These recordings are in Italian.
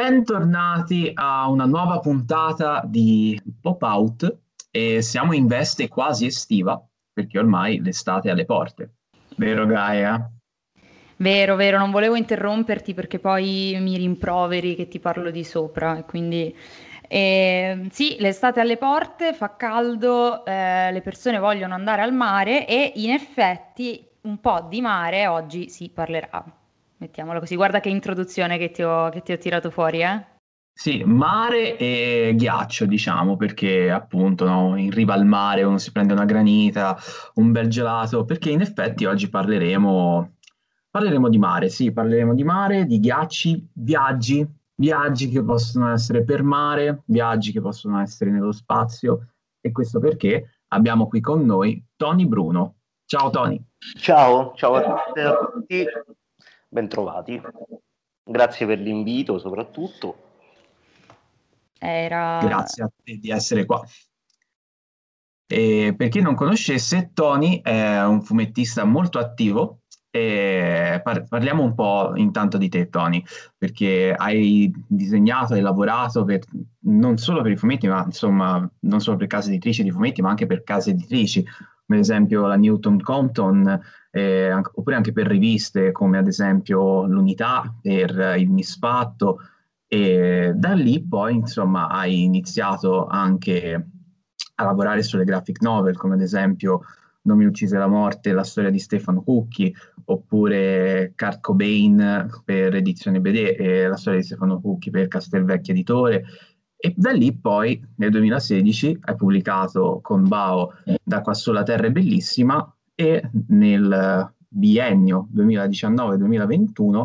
Bentornati a una nuova puntata di Pop Out e siamo in veste quasi estiva perché ormai l'estate è alle porte. Vero Gaia? Vero, vero, non volevo interromperti perché poi mi rimproveri che ti parlo di sopra e quindi eh, sì, l'estate è alle porte, fa caldo, eh, le persone vogliono andare al mare e in effetti un po' di mare oggi si parlerà. Mettiamolo così, guarda che introduzione che ti ho, che ti ho tirato fuori, eh? Sì, mare e ghiaccio, diciamo, perché appunto no, in riva al mare uno si prende una granita, un bel gelato, perché in effetti oggi parleremo, parleremo di mare, sì, parleremo di mare, di ghiacci, viaggi, viaggi che possono essere per mare, viaggi che possono essere nello spazio, e questo perché abbiamo qui con noi Tony Bruno. Ciao Tony. Ciao, ciao a tutti bentrovati. Grazie per l'invito soprattutto. Era... Grazie a te di essere qua. E per chi non conoscesse, Tony è un fumettista molto attivo. E par- parliamo un po' intanto di te, Tony, perché hai disegnato e lavorato per, non solo per i fumetti, ma insomma, non solo per case editrici di fumetti, ma anche per case editrici, come ad esempio la Newton Compton, eh, oppure anche per riviste come ad esempio l'Unità, per il Misfatto, e da lì poi insomma hai iniziato anche a lavorare sulle graphic novel, come ad esempio Non mi uccise la morte, la storia di Stefano Cucchi, oppure Kurt Cobain per edizione BD e la storia di Stefano Cucchi per Castelvecchio Editore. E da lì poi nel 2016 hai pubblicato con Bao Da qua sulla terra è bellissima e nel biennio 2019-2021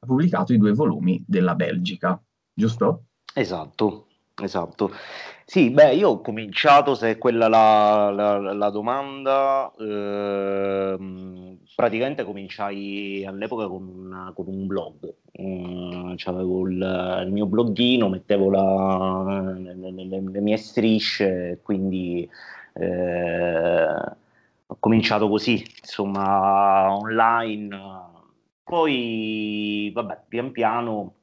ha pubblicato i due volumi della Belgica, giusto? Esatto, esatto. Sì, beh, io ho cominciato, se è quella la, la, la domanda, ehm, praticamente cominciai all'epoca con, una, con un blog, mm, avevo il, il, mio bloggino, mettevo la, le, le, le, mie strisce, quindi... Eh, ho cominciato così, insomma, online. Poi, vabbè, pian piano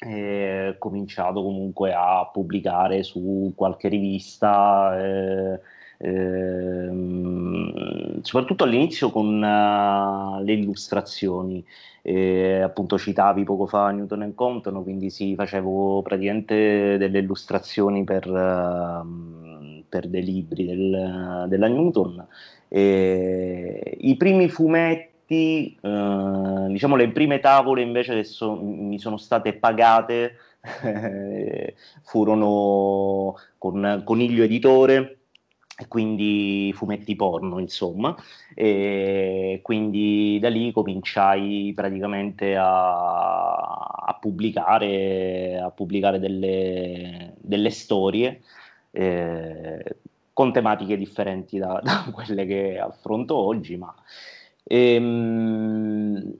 eh, ho cominciato comunque a pubblicare su qualche rivista, eh, eh, soprattutto all'inizio con uh, le illustrazioni. Eh, appunto citavi poco fa Newton Compton, quindi sì, facevo praticamente delle illustrazioni per, uh, per dei libri del, della Newton e I primi fumetti, eh, diciamo le prime tavole invece che so, mi sono state pagate furono con Coniglio Editore, e quindi fumetti porno, insomma, e quindi da lì cominciai praticamente a, a pubblicare, a pubblicare delle, delle storie. Eh, con tematiche differenti da, da quelle che affronto oggi, ma ehm,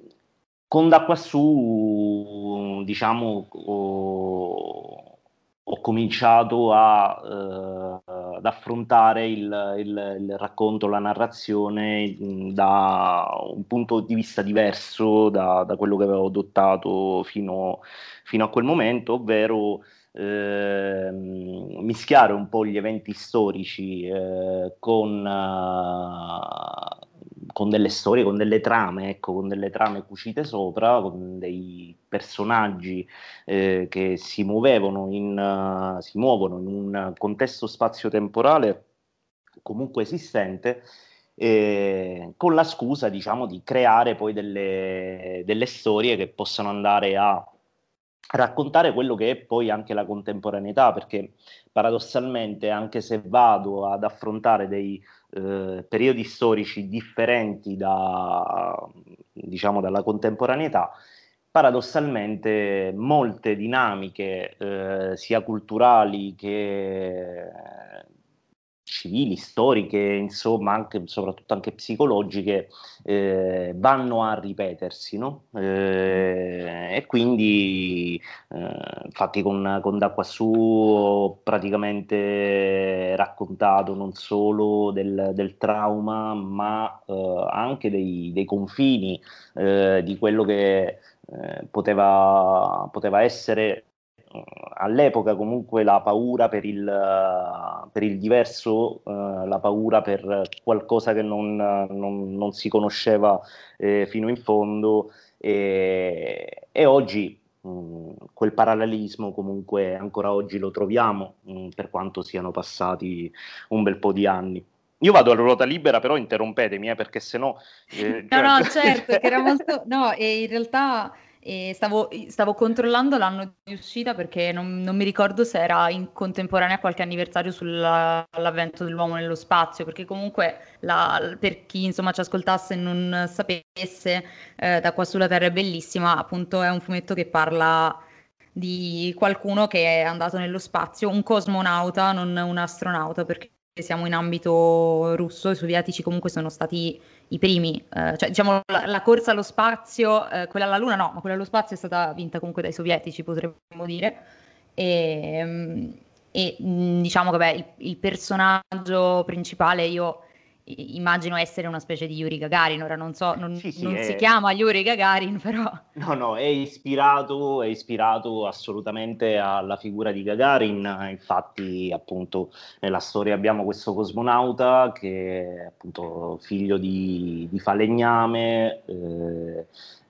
con da qua su, diciamo, ho, ho cominciato a, eh, ad affrontare il, il, il, racconto, la narrazione da un punto di vista diverso da, da quello che avevo adottato fino, fino a quel momento, ovvero eh, mischiare un po' gli eventi storici eh, con, uh, con, delle storie, con delle trame, ecco, con delle trame cucite sopra, con dei personaggi eh, che si muovevano in, uh, si muovono in un contesto spazio-temporale comunque esistente. Eh, con la scusa diciamo di creare poi delle, delle storie che possano andare a raccontare quello che è poi anche la contemporaneità, perché paradossalmente anche se vado ad affrontare dei eh, periodi storici differenti da, diciamo, dalla contemporaneità, paradossalmente molte dinamiche eh, sia culturali che civili, storiche, insomma, anche, soprattutto anche psicologiche, eh, vanno a ripetersi, no? eh, e quindi, eh, infatti, con, con Da Quassù ho praticamente raccontato non solo del, del trauma, ma eh, anche dei, dei confini eh, di quello che eh, poteva, poteva essere all'epoca comunque la paura per il, per il diverso, uh, la paura per qualcosa che non, non, non si conosceva eh, fino in fondo e, e oggi mh, quel parallelismo comunque ancora oggi lo troviamo mh, per quanto siano passati un bel po' di anni. Io vado a ruota libera, però interrompetemi, eh, perché sennò... Eh, no, no, certo, che era molto... No, e in realtà e stavo, stavo, controllando l'anno di uscita perché non, non, mi ricordo se era in contemporanea a qualche anniversario sull'avvento dell'uomo nello spazio, perché comunque la, per chi insomma ci ascoltasse e non sapesse, eh, da qua sulla Terra è bellissima, appunto è un fumetto che parla di qualcuno che è andato nello spazio, un cosmonauta, non un astronauta, perché siamo in ambito russo, i sovietici comunque sono stati i primi, eh, cioè diciamo la, la, corsa allo spazio, eh, quella alla Luna no, ma quella allo spazio è stata vinta comunque dai sovietici, potremmo dire. E, mm, e mm, diciamo che il, il personaggio principale io immagino essere una specie di Yuri Gagarin, ora non so, non, sì, sì, non è... si chiama Yuri Gagarin, però... No, no, è ispirato, è ispirato assolutamente alla figura di Gagarin, infatti appunto nella storia abbiamo questo cosmonauta che è appunto figlio di, di falegname, eh,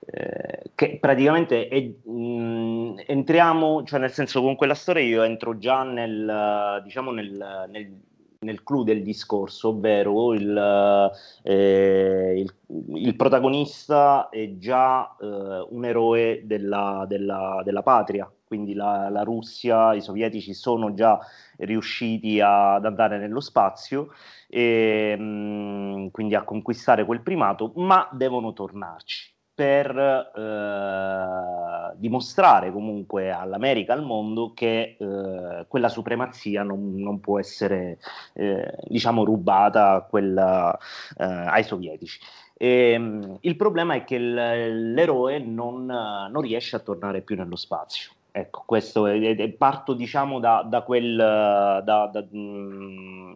eh, che praticamente è, mh, entriamo, cioè nel senso con quella storia io entro già nel, diciamo nel, nel nel clou del discorso, ovvero il, eh, il, il protagonista è già eh, un eroe della, della, della patria, quindi la, la, Russia, i sovietici sono già riusciti a, ad andare nello spazio e mh, mm, quindi a conquistare quel primato, ma devono tornarci per eh, dimostrare comunque all'America, al mondo, che eh, quella supremazia non, non può essere, eh, diciamo, rubata quella, eh, ai sovietici. E, ehm, il problema è che l'eroe non, non, riesce a tornare più nello spazio. Ecco, questo è, è, parto diciamo da, da quel, da, da, mm,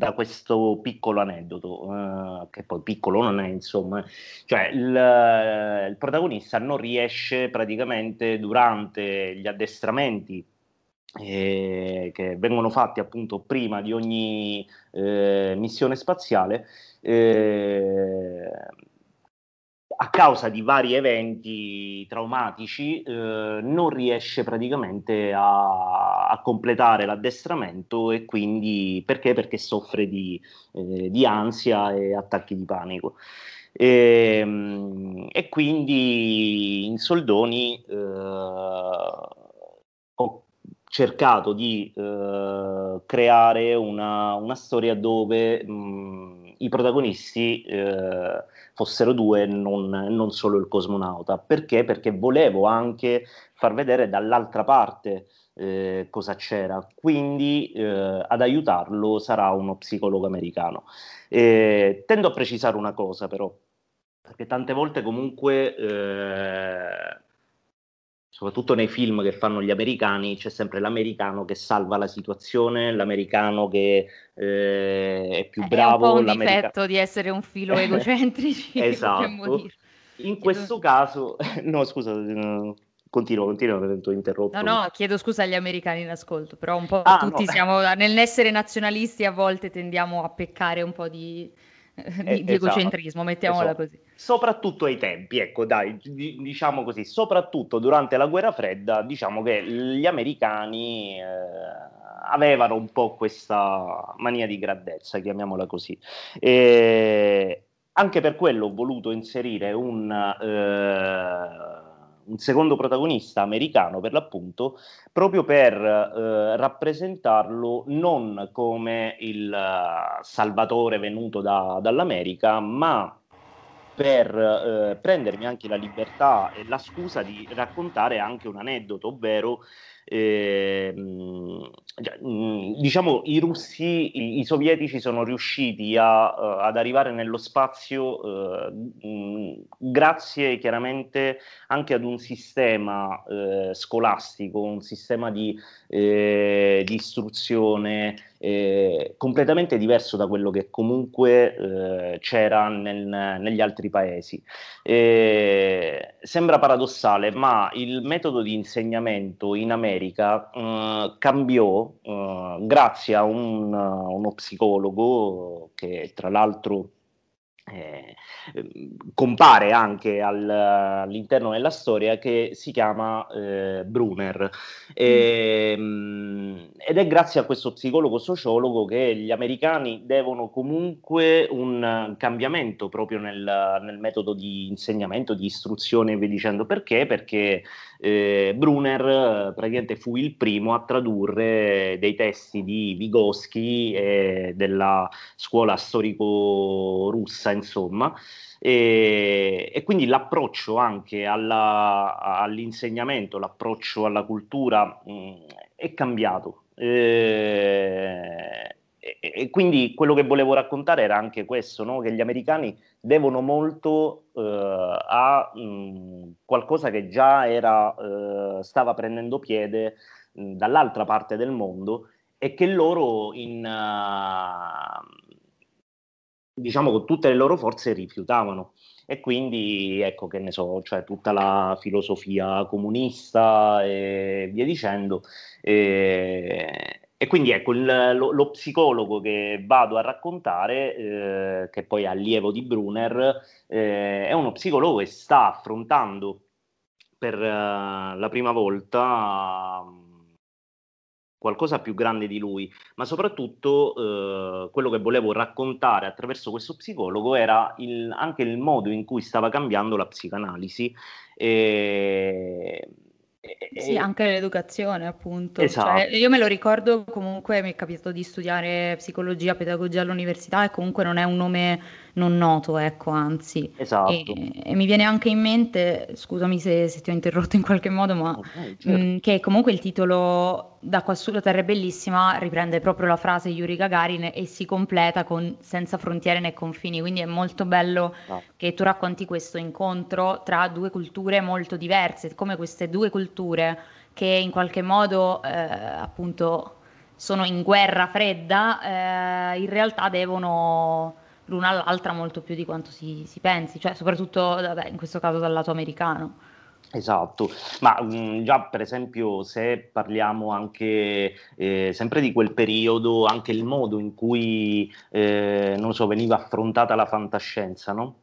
da questo piccolo aneddoto, eh, che poi piccolo non è, insomma, cioè il, il, protagonista non riesce praticamente durante gli addestramenti eh, che vengono fatti appunto prima di ogni eh, missione spaziale eh, a causa di vari eventi traumatici eh, non riesce praticamente a, a, completare l'addestramento e quindi perché? Perché soffre di, eh, di ansia e attacchi di panico. E, ehm, e quindi in soldoni eh, ho cercato di eh, creare una, una, storia dove mh, i protagonisti eh, fossero due, non, non solo il cosmonauta. Perché? Perché volevo anche far vedere dall'altra parte eh, cosa c'era. Quindi eh, ad aiutarlo sarà uno psicologo americano. Eh, tendo a precisare una cosa però, perché tante volte comunque eh, soprattutto nei film che fanno gli americani, c'è sempre l'americano che salva la situazione, l'americano che eh, è più bravo. È un po' un difetto di essere un filo egocentrici. esatto. In questo caso, no scusa, Continuo, continuo, ho interrotto. No, no, chiedo scusa agli americani in ascolto, però un po' ah, tutti no. siamo, nell'essere nazionalisti a volte tendiamo a peccare un po' di, di, di esatto, egocentrismo, mettiamola esatto. così. Soprattutto ai tempi, ecco, dai, diciamo così, soprattutto durante la guerra fredda, diciamo che gli americani eh, avevano un po' questa mania di grandezza, chiamiamola così. E anche per quello ho voluto inserire un... Eh, un secondo protagonista americano per l'appunto, proprio per eh, rappresentarlo non come il uh, salvatore venuto da, dall'America, ma per eh, prendermi anche la libertà e la scusa di raccontare anche un aneddoto, ovvero eh, diciamo i russi, i, i, sovietici sono riusciti a, uh, ad arrivare nello spazio uh, grazie chiaramente anche ad un sistema uh, scolastico, un sistema di, di istruzione completamente diverso da quello che comunque c'era nel, negli altri paesi. sembra paradossale, ma il metodo di insegnamento in America America eh, cambiò eh, grazie a un, uno psicologo che tra l'altro eh, ehm, compare anche al, all'interno della storia che si chiama eh, Brunner e, mm. ed è grazie a questo psicologo sociologo che gli americani devono comunque un cambiamento proprio nel, nel metodo di insegnamento, di istruzione e via dicendo perché? Perché eh, Brunner praticamente fu il primo a tradurre dei testi di Vygotsky e della scuola storico-russa insomma, e, e quindi l'approccio anche alla, all'insegnamento, l'approccio alla cultura mh, è cambiato. E, e, quindi quello che volevo raccontare era anche questo, no? che gli americani devono molto eh, a mh, qualcosa che già era, eh, stava prendendo piede mh, dall'altra parte del mondo e che loro in, uh, diciamo con tutte le loro forze rifiutavano. E quindi, ecco che ne so, cioè tutta la filosofia comunista e via dicendo. E, e quindi ecco, il, lo, lo, psicologo che vado a raccontare, eh, che poi è allievo di Brunner, eh, è uno psicologo che sta affrontando per uh, la prima volta qualcosa più grande di lui, ma soprattutto eh, quello che volevo raccontare attraverso questo psicologo era il, anche il modo in cui stava cambiando la psicanalisi. E, sì, anche l'educazione, appunto. Cioè, esatto. Cioè, io me lo ricordo comunque, mi è capitato di studiare psicologia, pedagogia all'università e comunque non è un nome non noto, ecco, anzi. Esatto. E, e mi viene anche in mente, scusami se, se, ti ho interrotto in qualche modo, ma okay, certo. mh, che comunque il titolo Da qua sulla terra è bellissima riprende proprio la frase Yuri Gagarin e si completa con senza frontiere né confini, quindi è molto bello no. che tu racconti questo incontro tra due culture molto diverse, come queste due culture che in qualche modo eh, appunto sono in guerra fredda, eh, in realtà devono l'una all'altra molto più di quanto si, si pensi, cioè soprattutto vabbè, in questo caso dal lato americano. Esatto, ma mh, già per esempio se parliamo anche eh, sempre di quel periodo, anche il modo in cui, eh, non so, veniva affrontata la fantascienza, no?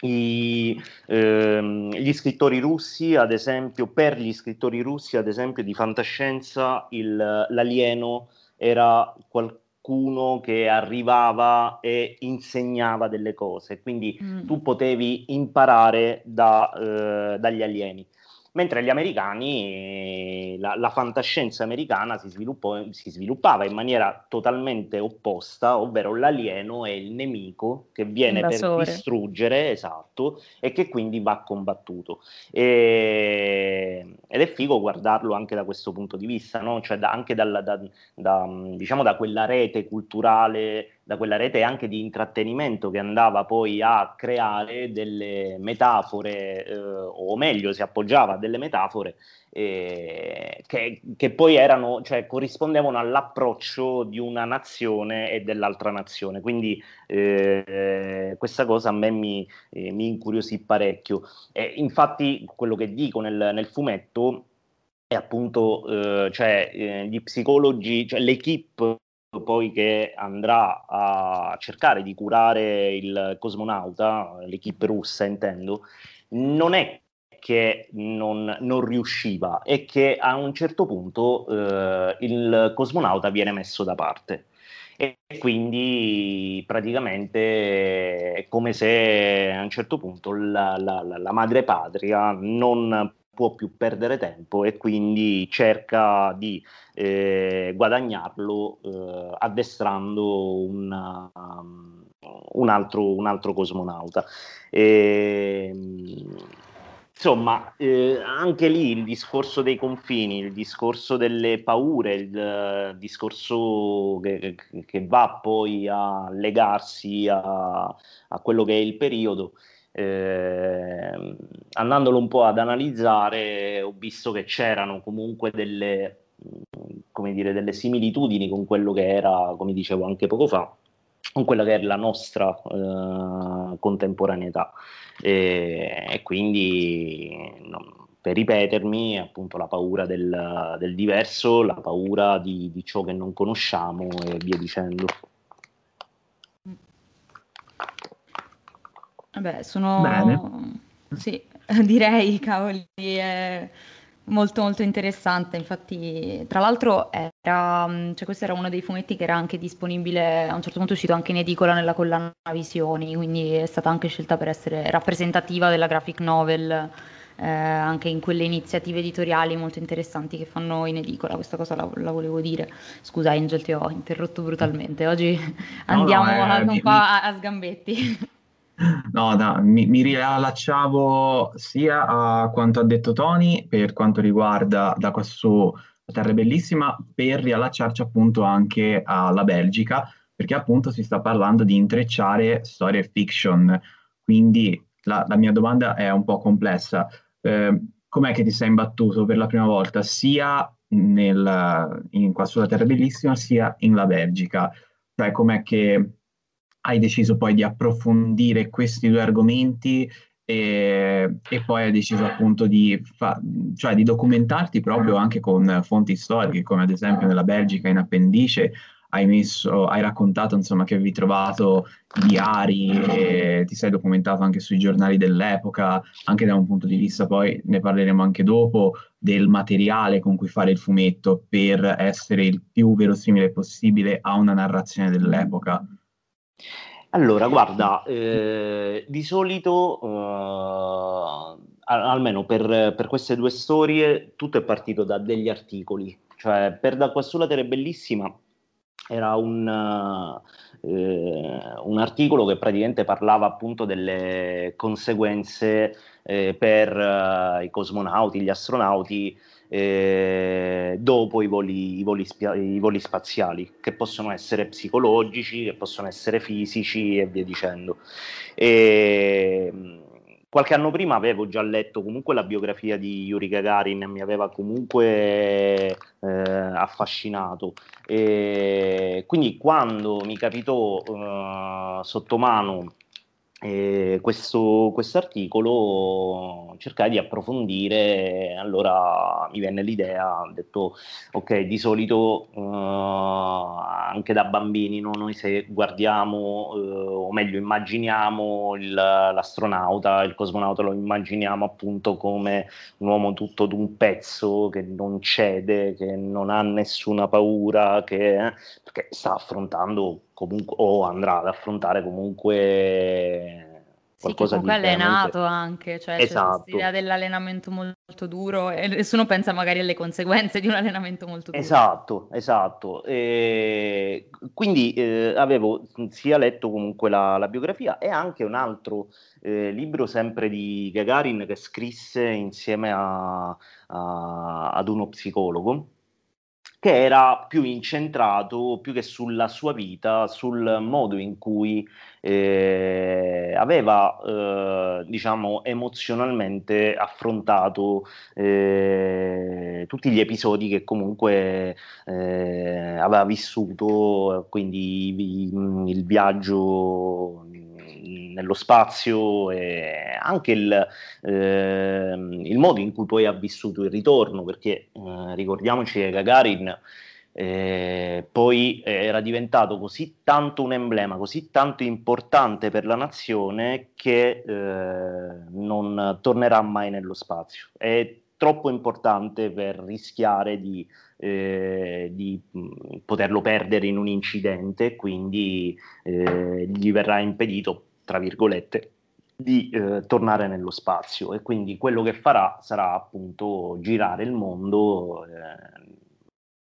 I, ehm, gli scrittori russi, ad esempio, per gli scrittori russi, ad esempio, di fantascienza, il, l'alieno era qualcosa qualcuno che arrivava e insegnava delle cose, quindi mm. tu potevi imparare da, eh, dagli alieni mentre gli americani, la, la fantascienza americana si, si, sviluppava in maniera totalmente opposta, ovvero l'alieno è il nemico che viene per distruggere, esatto, e che quindi va combattuto. E, ed è figo guardarlo anche da questo punto di vista, no? cioè da, anche dal, da, da, diciamo da quella rete culturale da quella rete anche di intrattenimento che andava poi a creare delle metafore, eh, o meglio, si appoggiava a delle metafore eh, che, che, poi erano, cioè, corrispondevano all'approccio di una nazione e dell'altra nazione. Quindi eh, questa cosa a me mi, eh, mi incuriosì parecchio. infatti, quello che dico nel, nel fumetto è appunto, eh, cioè, eh, gli psicologi, cioè l'equipe poi che andrà a cercare di curare il cosmonauta, l'equipe russa intendo, non è che non, non, riusciva, è che a un certo punto eh, il cosmonauta viene messo da parte. E quindi praticamente è come se a un certo punto la, la, la madre patria non può più perdere tempo e quindi cerca di eh, guadagnarlo eh, addestrando una, um, un, altro, un, altro, cosmonauta. E, insomma, eh, anche lì il discorso dei confini, il discorso delle paure, il uh, discorso che, che, va poi a legarsi a, a quello che è il periodo eh, andandolo un po' ad analizzare ho visto che c'erano comunque delle, come dire, delle similitudini con quello che era, come dicevo anche poco fa, con quella che è la nostra eh, contemporaneità e, e quindi no, per ripetermi, appunto la paura del, del diverso, la paura di, di, ciò che non conosciamo e via dicendo. Vabbè, sono... Bene. Sì, direi, cavoli, è molto molto interessante, infatti, tra l'altro era, cioè questo era uno dei fumetti che era anche disponibile, a un certo punto è uscito anche in edicola nella collana Visioni, quindi è stata anche scelta per essere rappresentativa della graphic novel eh, anche in quelle iniziative editoriali molto interessanti che fanno in edicola, questa cosa la, la volevo dire. Scusa Angel, ti ho interrotto brutalmente, oggi andiamo no, no, eh, un po' a, a sgambetti. No, no mi, mi, riallacciavo sia a quanto ha detto Tony per quanto riguarda da questo Terra Bellissima, per riallacciarci appunto anche alla Belgica, perché appunto si sta parlando di intrecciare storia e fiction. Quindi la, la mia domanda è un po' complessa eh, com'è che ti sei imbattuto per la prima volta sia nel, in qua sulla Terra Bellissima sia in la Belgica? Cioè com'è che hai deciso poi di approfondire questi due argomenti e, e, poi hai deciso appunto di, fa, cioè di documentarti proprio anche con fonti storiche, come ad esempio nella Belgica in appendice hai, messo, hai raccontato insomma che avevi trovato i diari ti sei documentato anche sui giornali dell'epoca, anche da un punto di vista, poi ne parleremo anche dopo, del materiale con cui fare il fumetto per essere il più verosimile possibile a una narrazione dell'epoca. Allora, guarda, eh, di solito, eh, almeno per, per, queste due storie, tutto è partito da degli articoli. Cioè, per Da qua sulla Terra è bellissima, era un, eh, un, articolo che praticamente parlava appunto delle conseguenze eh, per uh, i cosmonauti, gli astronauti eh, dopo i voli, i, voli spia- i voli, spaziali, che possono essere psicologici, che possono essere fisici e via dicendo. E, Qualche anno prima avevo già letto comunque la biografia di Yuri Gagarin, mi aveva comunque eh, affascinato. E quindi quando mi capitò eh, sotto mano e questo articolo cercai di approfondire, allora mi venne l'idea, ho detto ok, di solito uh, anche da bambini no? noi se guardiamo, uh, o meglio immaginiamo il, l'astronauta, il cosmonauta lo immaginiamo appunto come un uomo tutto d'un pezzo che non cede, che non ha nessuna paura, che, eh, perché sta affrontando comunque, o andrà ad affrontare comunque qualcosa sì, comunque di allenato anche, cioè esatto. c'è l'idea dell'allenamento molto duro e nessuno pensa magari alle conseguenze di un allenamento molto duro. Esatto, esatto. E quindi eh, avevo sia letto comunque la, la, biografia e anche un altro eh, libro sempre di Gagarin che scrisse insieme a, a, ad uno psicologo che era più incentrato più che sulla sua vita, sul modo in cui eh, aveva, eh, diciamo, emozionalmente affrontato eh, tutti gli episodi che comunque eh, aveva vissuto, quindi il, il viaggio nello spazio e anche il, eh, il, modo in cui poi ha vissuto il ritorno, perché eh, ricordiamoci che Gagarin eh, poi era diventato così tanto un emblema, così tanto importante per la nazione che eh, non tornerà mai nello spazio. È troppo importante per rischiare di, eh, di poterlo perdere in un incidente, quindi eh, gli verrà impedito tra virgolette, di eh, tornare nello spazio e quindi quello che farà sarà appunto girare il mondo eh,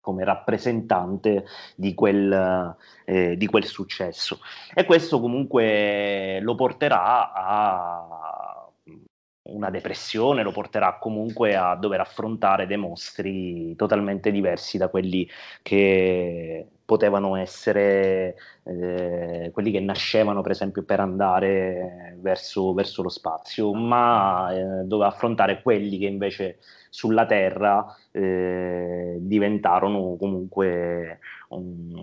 come rappresentante di quel, eh, di quel, successo. E questo comunque lo porterà a una depressione, lo porterà comunque a dover affrontare dei mostri totalmente diversi da quelli che potevano essere eh, quelli che nascevano per esempio per andare verso, verso lo spazio, ma eh, doveva affrontare quelli che invece sulla Terra eh, diventarono comunque un,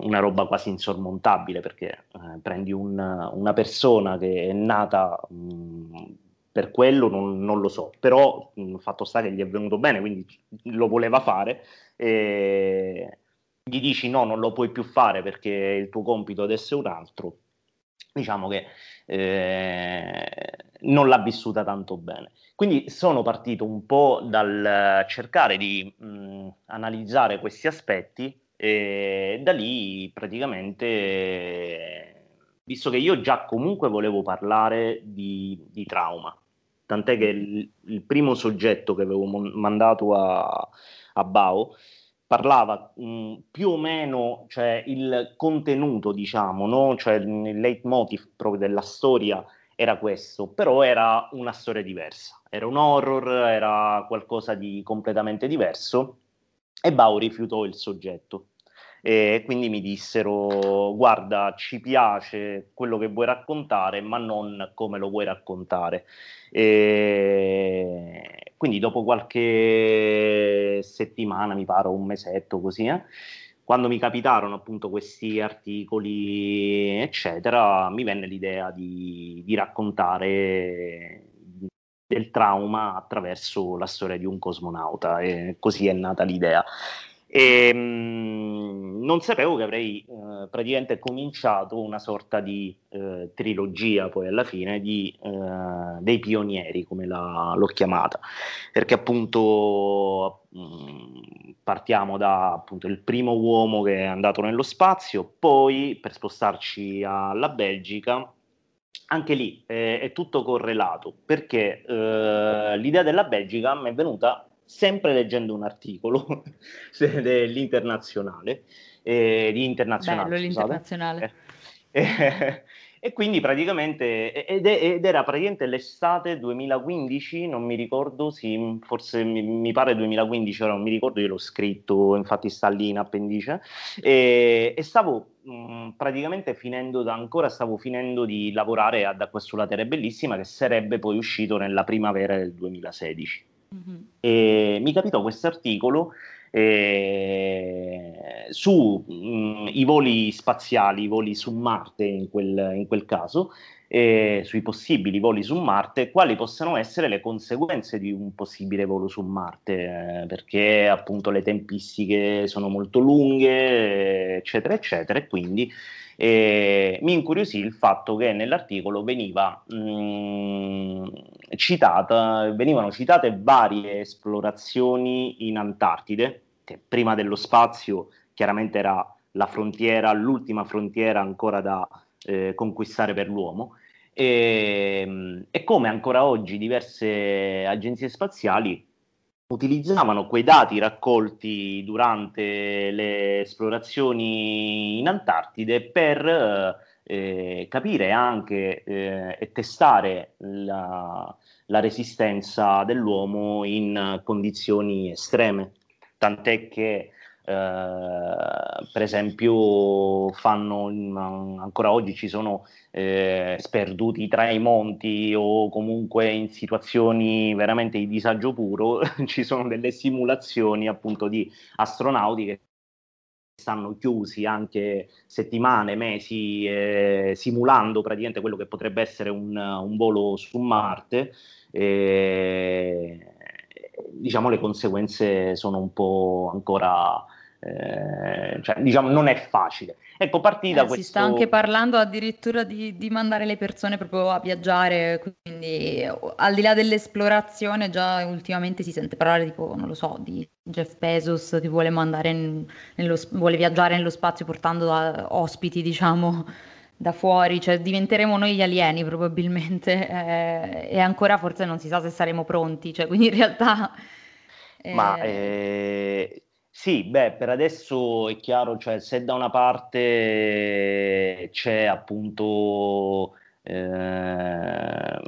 una roba quasi insormontabile perché eh, prendi un, una persona che è nata mh, per quello non, non lo so, però il fatto sta che gli è venuto bene, quindi lo voleva fare. E gli dici no, non lo puoi più fare perché il tuo compito adesso è un altro, diciamo che eh, non l'ha vissuta tanto bene. Quindi sono partito un po' dal cercare di mh, analizzare questi aspetti e da lì praticamente, visto che io già comunque volevo parlare di, di trauma, tant'è che il, il, primo soggetto che avevo mandato a, a Bao parlava mh, più o meno, cioè il contenuto, diciamo, no? cioè il leitmotiv proprio della storia era questo, però era una storia diversa, era un horror, era qualcosa di completamente diverso e Bao rifiutò il soggetto. E quindi mi dissero guarda ci piace quello che vuoi raccontare ma non come lo vuoi raccontare e quindi dopo qualche settimana mi pare un mesetto così eh, quando mi capitarono appunto questi articoli eccetera mi venne l'idea di, di raccontare del trauma attraverso la storia di un cosmonauta e così è nata l'idea e, mh, mm, non sapevo che avrei eh, praticamente cominciato una sorta di eh, trilogia poi alla fine di, eh, dei pionieri, come la, l'ho chiamata, perché appunto mh, mm, partiamo da appunto il primo uomo che è andato nello spazio, poi per spostarci alla Belgica anche lì eh, è tutto correlato. Perché eh, l'idea della Belgica mi è venuta sempre leggendo un articolo dell'internazionale, eh, di internazionale. Bello l'internazionale. Eh, e quindi praticamente, ed, ed, era praticamente l'estate 2015, non mi ricordo, sì, forse mi, mi pare 2015, ora non mi ricordo, io l'ho scritto, infatti sta lì in appendice, e, e stavo mh, praticamente finendo, da, ancora stavo finendo di lavorare ad Acqua sulla Terra Bellissima, che sarebbe poi uscito nella primavera del 2016. Mm-hmm. E mi capitò questo articolo eh, sui mm, voli spaziali, i voli su Marte in quel, in quel caso, eh, sui possibili voli su Marte, quali possano essere le conseguenze di un possibile volo su Marte, eh, perché appunto le tempistiche sono molto lunghe, eccetera, eccetera, e quindi e mi incuriosì il fatto che nell'articolo veniva, mh, mm, citata, venivano citate varie esplorazioni in Antartide, che prima dello spazio chiaramente era la frontiera, l'ultima frontiera ancora da eh, conquistare per l'uomo, e, e come ancora oggi diverse agenzie spaziali utilizzavano quei dati raccolti durante le esplorazioni in Antartide per eh, capire anche eh, e testare la, la, resistenza dell'uomo in condizioni estreme. Tant'è che eh, per esempio fanno ancora oggi ci sono eh, sperduti tra i monti o comunque in situazioni veramente di disagio puro ci sono delle simulazioni appunto di astronauti che stanno chiusi anche settimane, mesi, eh, simulando praticamente quello che potrebbe essere un, un volo su Marte. E, diciamo le conseguenze sono un po' ancora eh, cioè, diciamo, non è facile. Ecco, partita eh, questo... Si sta anche parlando addirittura di, di, mandare le persone proprio a viaggiare, quindi al di là dell'esplorazione già ultimamente si sente parlare tipo, non lo so, di Jeff Bezos che vuole, in, nello, vuole viaggiare nello spazio portando ospiti, diciamo, da fuori, cioè diventeremo noi gli alieni probabilmente. Eh, e ancora forse non si sa se saremo pronti, cioè, quindi in realtà... Ma eh, eh sì, beh, per adesso è chiaro, cioè se da una parte c'è appunto eh,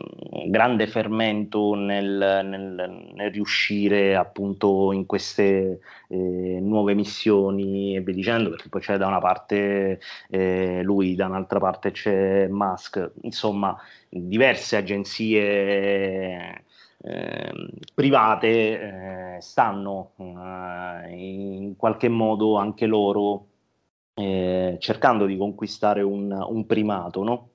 grande fermento nel, nel, nel, riuscire appunto in queste eh, nuove missioni e via dicendo, perché poi c'è da una parte eh, lui, da un'altra parte c'è Musk, insomma diverse agenzie Ehm, private eh, stanno eh, in qualche modo anche loro eh, cercando di conquistare un, un primato, no?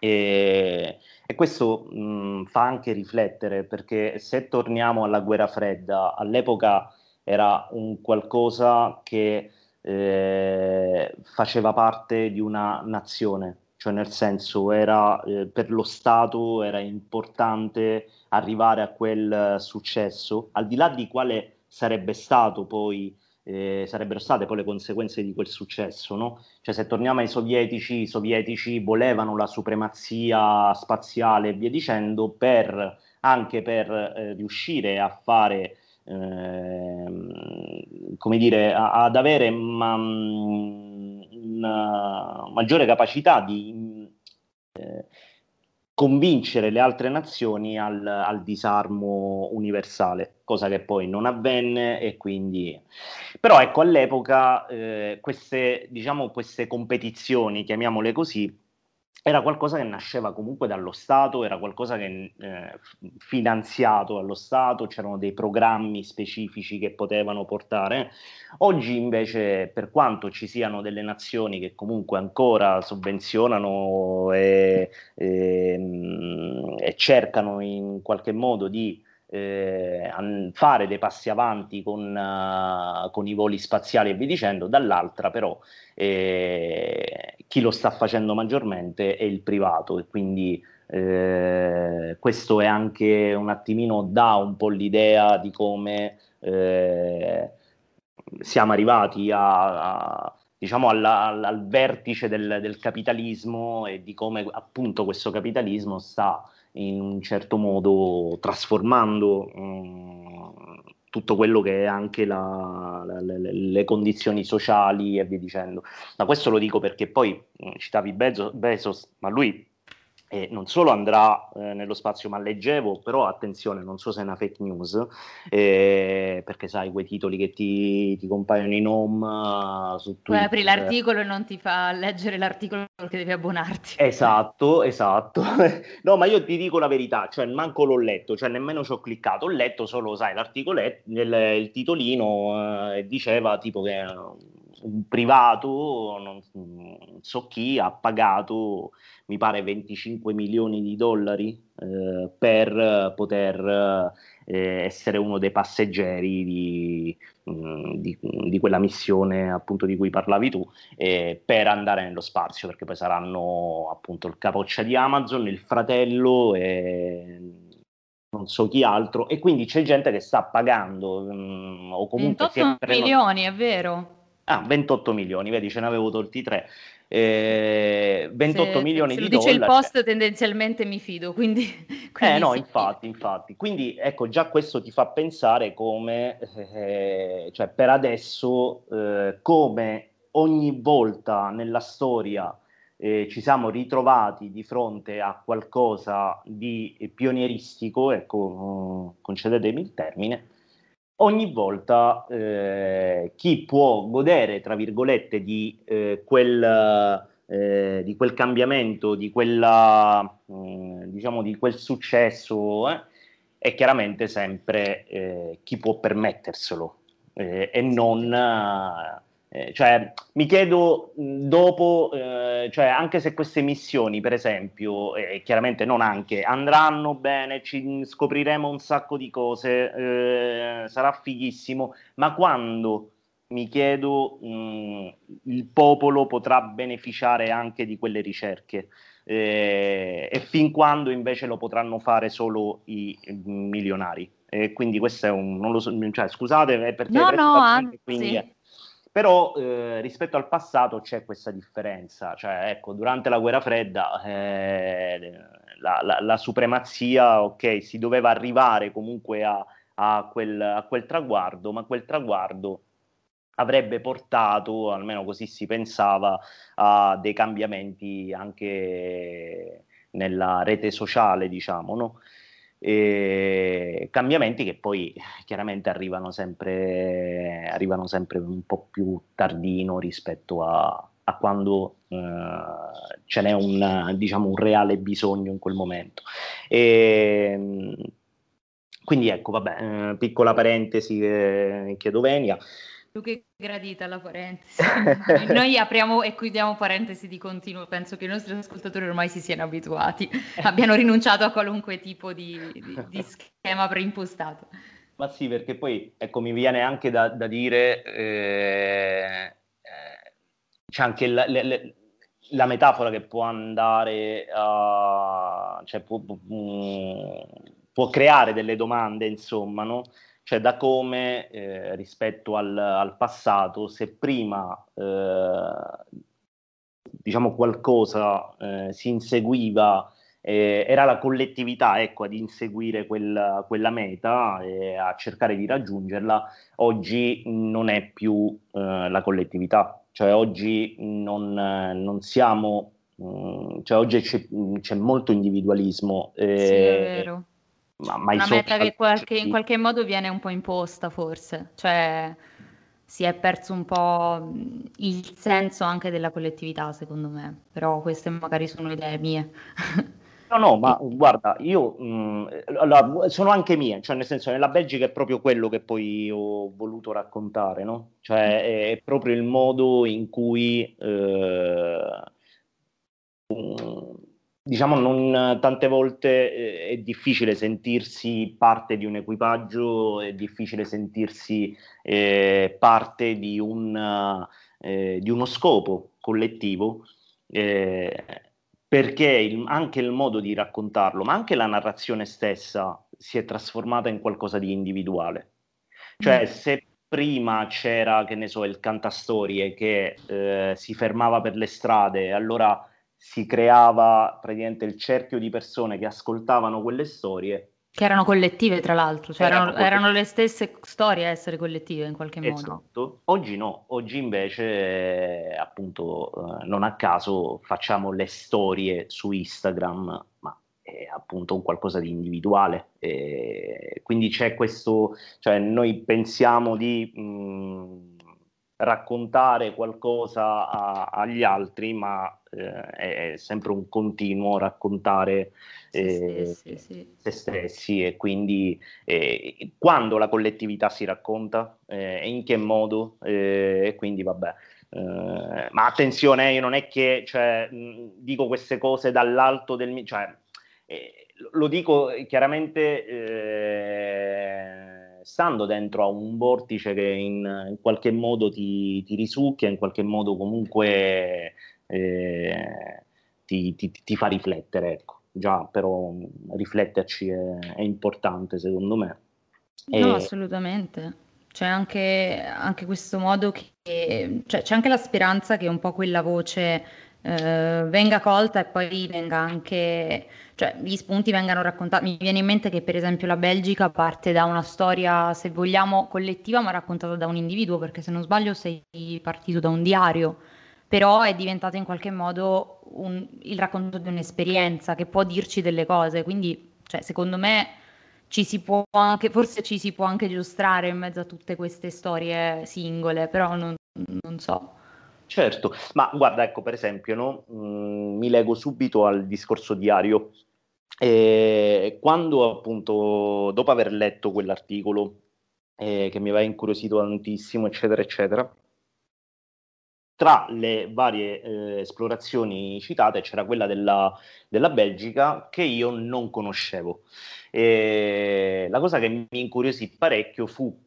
E, e questo mh, fa anche riflettere perché se torniamo alla guerra fredda, all'epoca era un qualcosa che eh, faceva parte di una nazione, cioè nel senso era eh, per lo Stato era importante arrivare a quel successo, al di là di quale sarebbe stato poi eh, sarebbero state poi le conseguenze di quel successo, no? Cioè se torniamo ai sovietici, i sovietici volevano la supremazia spaziale e via dicendo per, anche per eh, riuscire a fare, eh, come dire, a, ad avere ma, una maggiore capacità di eh, convincere le altre nazioni al, al, disarmo universale, cosa che poi non avvenne e quindi... Però ecco, all'epoca eh, queste, diciamo, queste competizioni, chiamiamole così, era qualcosa che nasceva comunque dallo Stato, era qualcosa che eh, finanziato dallo Stato, c'erano dei programmi specifici che potevano portare. Oggi invece, per quanto ci siano delle nazioni che comunque ancora sovvenzionano e, e, e cercano in qualche modo di eh, fare dei passi avanti con, uh, con, i voli spaziali e via dicendo, dall'altra però eh, chi lo sta facendo maggiormente è il privato e quindi eh, questo è anche un attimino dà un po' l'idea di come eh, siamo arrivati a, a diciamo alla, al, vertice del, del capitalismo e di come appunto questo capitalismo sta in un certo modo trasformando um, tutto quello che è anche la, la, le, le, condizioni sociali e via dicendo. Ma questo lo dico perché poi citavi Bezos, Bezos ma lui e non solo andrà eh, nello spazio, ma leggevo, però attenzione, non so se è una fake news, eh, perché sai quei titoli che ti, ti compaiono in home uh, su Twitter. Poi apri l'articolo e non ti fa leggere l'articolo perché devi abbonarti. Esatto, esatto. no, ma io ti dico la verità, cioè manco l'ho letto, cioè nemmeno ci ho cliccato, ho letto solo, sai, l'articolo, il, il titolino eh, diceva tipo che un privato, non, so chi, ha pagato mi pare 25 milioni di dollari eh, per poter eh, essere uno dei passeggeri di, mm, di, di, quella missione appunto di cui parlavi tu eh, per andare nello spazio perché poi saranno appunto il capoccia di Amazon, il fratello e non so chi altro. E quindi c'è gente che sta pagando mh, mm, o comunque 28 milioni è vero Ah, 28 milioni, vedi, ce ne avevo tolti tre eh, 28 se, milioni se di dice dollari. il post tendenzialmente mi fido, quindi... quindi eh no, sì. infatti, infatti. Quindi ecco, già questo ti fa pensare come, eh, cioè per adesso, eh, come ogni volta nella storia eh, ci siamo ritrovati di fronte a qualcosa di pionieristico, ecco, concedetemi il termine, ogni volta eh, chi può godere, tra virgolette, di, eh, quel, eh, di quel, cambiamento, di, quella, mm, diciamo, di quel successo, eh, è chiaramente sempre eh, chi può permetterselo eh, e non eh, cioè, mi chiedo dopo, eh, cioè, anche se queste missioni, per esempio, e eh, chiaramente non anche, andranno bene, ci scopriremo un sacco di cose, eh, sarà fighissimo, ma quando mi chiedo mh, il popolo potrà beneficiare anche di quelle ricerche? Eh, e fin quando invece lo potranno fare solo i milionari. E quindi questo è un, non lo so, cioè, scusate perché no, no, anzi. quindi, però eh, rispetto al passato c'è questa differenza, cioè ecco, durante la guerra fredda eh, la, la, la, supremazia, ok, si doveva arrivare comunque a, a, quel, a quel traguardo, ma quel traguardo avrebbe portato, almeno così si pensava, a dei cambiamenti anche nella rete sociale, diciamo, no? E cambiamenti che poi chiaramente arrivano sempre, arrivano sempre un po' più tardino rispetto a, a quando eh, ce n'è un, diciamo, un reale bisogno in quel momento. E, quindi ecco, vabbè, eh, piccola parentesi, eh, chiedo venia. Più che gradita la parentesi. Noi apriamo e chiudiamo parentesi di continuo, penso che i nostri ascoltatori ormai si siano abituati, abbiano rinunciato a qualunque tipo di, di, di schema preimpostato. Ma sì, perché poi ecco, mi viene anche da, da dire, eh, eh, c'è anche la, la, la, metafora che può andare a... Cioè può, mm, può creare delle domande, insomma, no? Cioè da come eh, rispetto al, al, passato, se prima eh, diciamo qualcosa eh, si inseguiva eh, era la collettività ecco, ad inseguire quel, quella meta e a cercare di raggiungerla, oggi non è più eh, la collettività, cioè oggi non, non siamo, mh, mm, cioè oggi c'è, c'è, molto individualismo. Eh, sì, è vero. Ma, ma Una meta che qualche, in qualche modo viene un po' imposta forse, cioè si è perso un po' il senso anche della collettività secondo me, però queste magari sono idee mie. No, no, ma guarda, io mh, la, sono anche mie, cioè nel senso nella Belgica è proprio quello che poi ho voluto raccontare, no? Cioè è, è proprio il modo in cui, eh, diciamo, non, tante volte eh, è difficile sentirsi parte di un equipaggio, è difficile sentirsi eh, parte di, un, eh, di uno scopo collettivo. Eh, perché il, anche il modo di raccontarlo, ma anche la narrazione stessa si è trasformata in qualcosa di individuale. Cioè, mm. se prima c'era, che ne so, il cantastorie che eh, si fermava per le strade, allora si creava praticamente il cerchio di persone che ascoltavano quelle storie, che erano collettive, tra l'altro, cioè erano, erano, erano, le stesse storie a essere collettive in qualche modo. Esatto. Oggi no, oggi invece, eh, appunto, eh, non a caso facciamo le storie su Instagram, ma è appunto un qualcosa di individuale. E quindi c'è questo, cioè noi pensiamo di mh, mm, raccontare qualcosa a, agli altri, ma eh, è sempre un continuo raccontare eh, sì, sì, se stessi e quindi eh, quando la collettività si racconta eh, e in che modo eh, e quindi vabbè eh, ma attenzione io non è che cioè, mh, dico queste cose dall'alto del mio cioè, lo dico chiaramente stando dentro a un vortice che in, in qualche modo ti, ti, risucchia, in qualche modo comunque eh, ti, ti, ti, fa riflettere, ecco. Già, però rifletterci è, è importante secondo me. E... No, assolutamente. C'è anche, anche questo modo che... Cioè, c'è anche la speranza che un po' quella voce eh, venga colta e poi venga anche, cioè gli spunti vengano raccontati. Mi viene in mente che per esempio la Belgica parte da una storia, se vogliamo, collettiva, ma raccontata da un individuo, perché se non sbaglio sei partito da un diario però è diventata in qualche modo un, il racconto di un'esperienza che può dirci delle cose, quindi cioè, secondo me ci si può anche, forse ci si può anche giostrare in mezzo a tutte queste storie singole, però non, non so. Certo, ma guarda, ecco per esempio, no? mm, mi leggo subito al discorso diario. E quando appunto, dopo aver letto quell'articolo eh, che mi aveva incuriosito tantissimo, eccetera, eccetera, tra le varie eh, esplorazioni citate c'era quella della, della, Belgica che io non conoscevo. E la cosa che mi incuriosì parecchio fu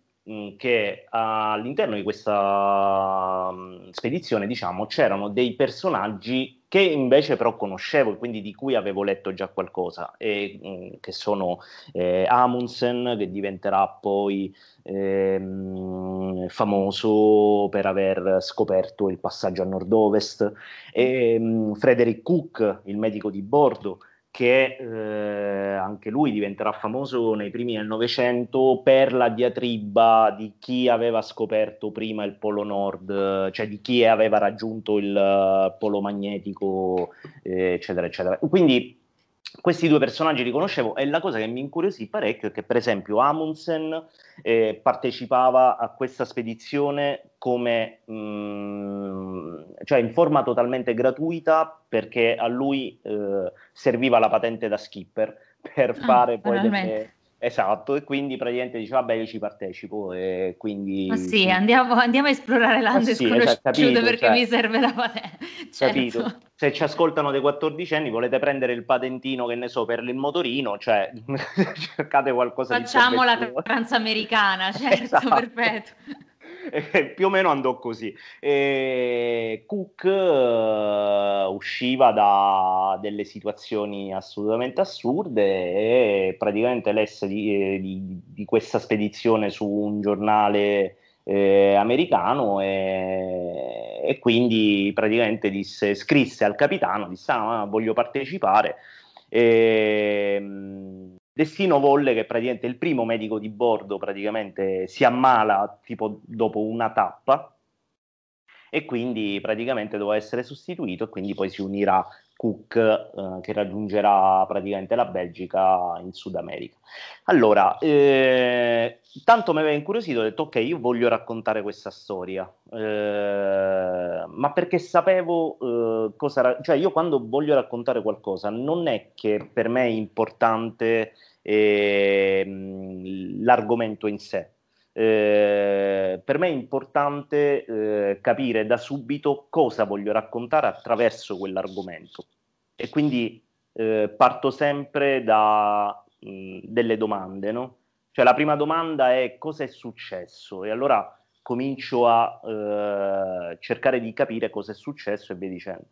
che all'interno di questa spedizione, diciamo, c'erano dei personaggi che invece però conoscevo e quindi di cui avevo letto già qualcosa, e, che sono eh, Amundsen, che diventerà poi ehm, famoso per aver scoperto il passaggio a nord-ovest, e mh, Frederick Cook, il medico di bordo, che eh, anche lui diventerà famoso nei primi del Novecento per la diatriba di chi aveva scoperto prima il Polo Nord, cioè di chi aveva raggiunto il polo magnetico, eh, eccetera, eccetera. Quindi questi due personaggi li conoscevo e la cosa che mi incuriosì parecchio è che per esempio Amundsen eh, partecipava a questa spedizione come mh, mm, cioè in forma totalmente gratuita perché a lui eh, serviva la patente da skipper per ah, fare poi delle, Esatto, e quindi praticamente dice vabbè io ci partecipo e quindi... Ma sì, andiamo, andiamo a esplorare l'Ande sì, esatto, capito, perché cioè, mi serve la patente. Certo. Capito? Se ci ascoltano dei 14 anni volete prendere il patentino, che ne so, per il motorino, cioè cercate qualcosa Facciamo di Facciamo la transamericana, certo, esatto. perfetto. più o meno andò così. E Cook uh, usciva da delle situazioni assolutamente assurde e praticamente lesse di, eh, di, di questa spedizione su un giornale eh, americano e, e, quindi praticamente disse, scrisse al capitano, disse ah, voglio partecipare. E, Destino volle che praticamente il primo medico di bordo praticamente si ammala tipo dopo una tappa. E quindi praticamente doveva essere sostituito e quindi poi si unirà Cook eh, che raggiungerà praticamente la Belgica in Sud America. Allora, eh, tanto mi aveva incuriosito, ho detto ok, io voglio raccontare questa storia, eh, ma perché sapevo eh, cosa... Ra- cioè io quando voglio raccontare qualcosa non è che per me è importante ehm, l'argomento in sé, eh, per me è importante eh, capire da subito cosa voglio raccontare attraverso quell'argomento e quindi eh, parto sempre da mh, delle domande, no? Cioè la prima domanda è cosa è successo e allora comincio a eh, cercare di capire cosa è successo e via dicendo.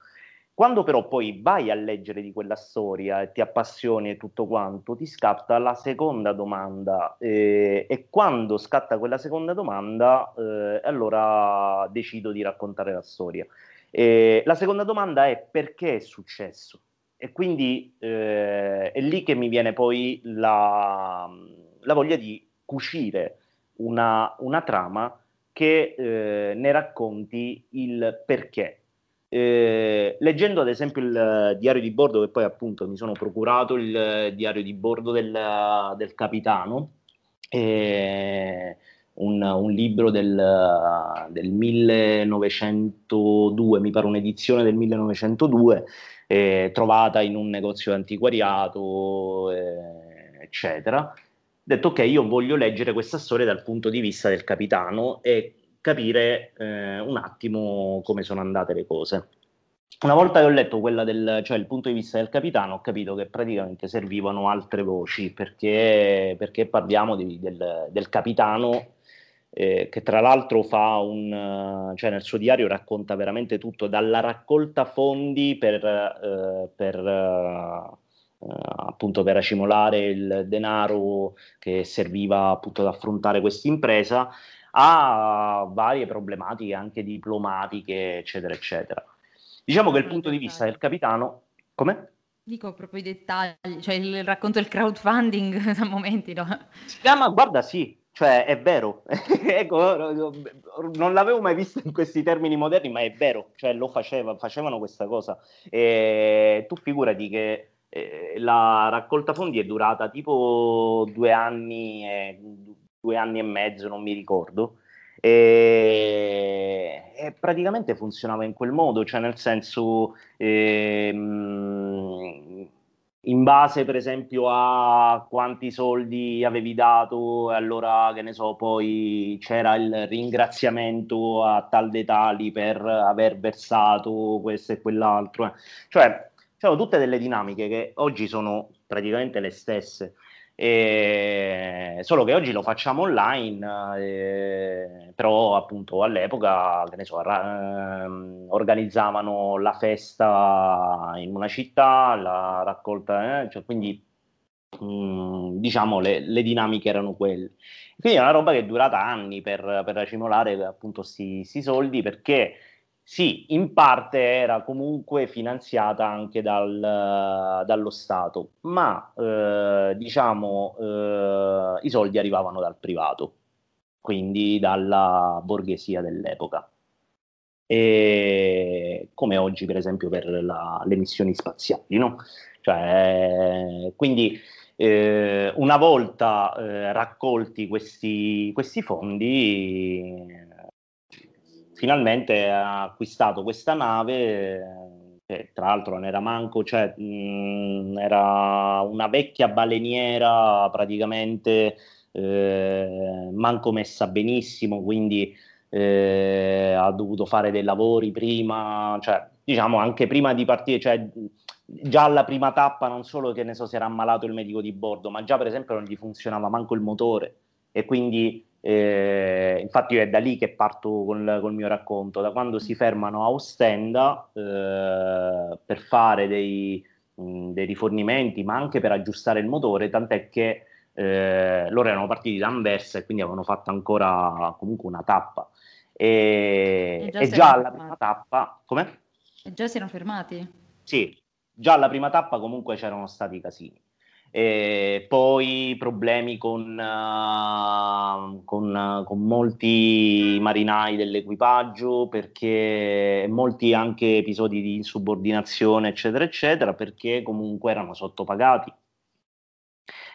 Quando però poi vai a leggere di quella storia e ti appassioni e tutto quanto, ti scatta la seconda domanda eh, e quando scatta quella seconda domanda, eh, allora decido di raccontare la storia. Eh, la seconda domanda è perché è successo? E quindi eh, è lì che mi viene poi la, la voglia di cucire una, una trama che eh, ne racconti il perché eh, leggendo ad esempio il uh, diario di bordo, che poi appunto mi sono procurato il uh, diario di bordo del, del capitano, eh, un, un, libro del, del, 1902, mi pare un'edizione del 1902, eh, trovata in un negozio antiquariato, eh, eccetera. Detto ok, io voglio leggere questa storia dal punto di vista del capitano e capire eh, un attimo come sono andate le cose. Una volta che ho letto del, cioè il punto di vista del capitano, ho capito che praticamente servivano altre voci, perché, perché parliamo di, del, del, capitano eh, che tra l'altro fa un, cioè nel suo diario racconta veramente tutto, dalla raccolta fondi per, eh, per Uh, appunto per accimolare il denaro che serviva appunto ad affrontare questa impresa a varie problematiche anche diplomatiche, eccetera, eccetera. Diciamo che il punto di vista del capitano... Come? Dico proprio i dettagli, cioè il racconto del crowdfunding da momenti, no? Si chiama, guarda, sì, cioè è vero, ecco, non l'avevo mai visto in questi termini moderni, ma è vero, cioè lo faceva, facevano questa cosa. E tu figurati che eh, la raccolta fondi è durata tipo due anni, e, due anni e mezzo, non mi ricordo, e, e praticamente funzionava in quel modo, cioè nel senso... Ehm, in base per esempio a quanti soldi avevi dato, allora che ne so, poi c'era il ringraziamento a tal dei tali per aver versato questo e quell'altro. Eh. Cioè, c'erano tutte delle dinamiche che oggi sono praticamente le stesse. E, solo che oggi lo facciamo online, eh, però appunto all'epoca, che ne so, ra- ehm, organizzavano la festa in una città, la raccolta, eh, cioè, quindi mh, mm, diciamo le, le, dinamiche erano quelle. Quindi è una roba che è durata anni per, per racimolare appunto questi soldi perché sì, in parte era comunque finanziata anche dal, dallo Stato, ma eh, diciamo eh, i soldi arrivavano dal privato, quindi dalla borghesia dell'epoca. E come oggi, per esempio, per la, le missioni spaziali, no? Cioè, quindi eh, una volta eh, raccolti questi, questi fondi finalmente ha acquistato questa nave che tra l'altro non era manco, cioè mh, mm, era una vecchia baleniera praticamente eh, manco messa benissimo, quindi eh, ha dovuto fare dei lavori prima, cioè diciamo anche prima di partire, cioè già alla prima tappa non solo che ne so si era ammalato il medico di bordo, ma già per esempio non gli funzionava manco il motore. E quindi eh, infatti è da lì che parto col, col, mio racconto, da quando si fermano a Ostenda eh, per fare dei, mh, dei, rifornimenti, ma anche per aggiustare il motore, tant'è che eh, loro erano partiti da Anversa e quindi avevano fatto ancora comunque una tappa. E, e già, e già alla prima tappa, come? E già si erano fermati? Sì, già alla prima tappa comunque c'erano stati casini. E poi problemi con, uh, con, con, molti marinai dell'equipaggio perché molti anche episodi di insubordinazione eccetera eccetera perché comunque erano sottopagati.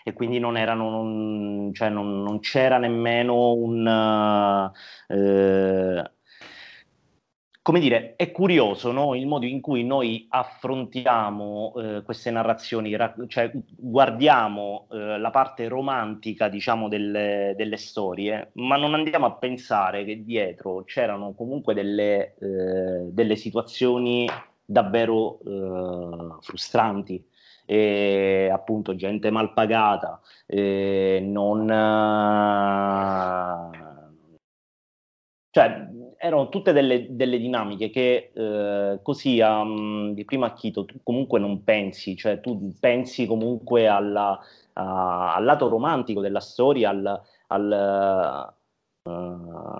E quindi non, erano, non, cioè non, non c'era nemmeno un... Uh, eh, come dire, è curioso no? il modo in cui noi affrontiamo eh, queste narrazioni, ra- cioè guardiamo eh, la parte romantica, diciamo, delle, delle, storie, ma non andiamo a pensare che dietro c'erano comunque delle, eh, delle situazioni davvero eh, frustranti. E, appunto gente mal pagata, non, cioè erano tutte delle, delle dinamiche che eh, così um, di primo acchito tu comunque non pensi, cioè tu pensi comunque alla, a, al lato romantico della storia, al, al, uh,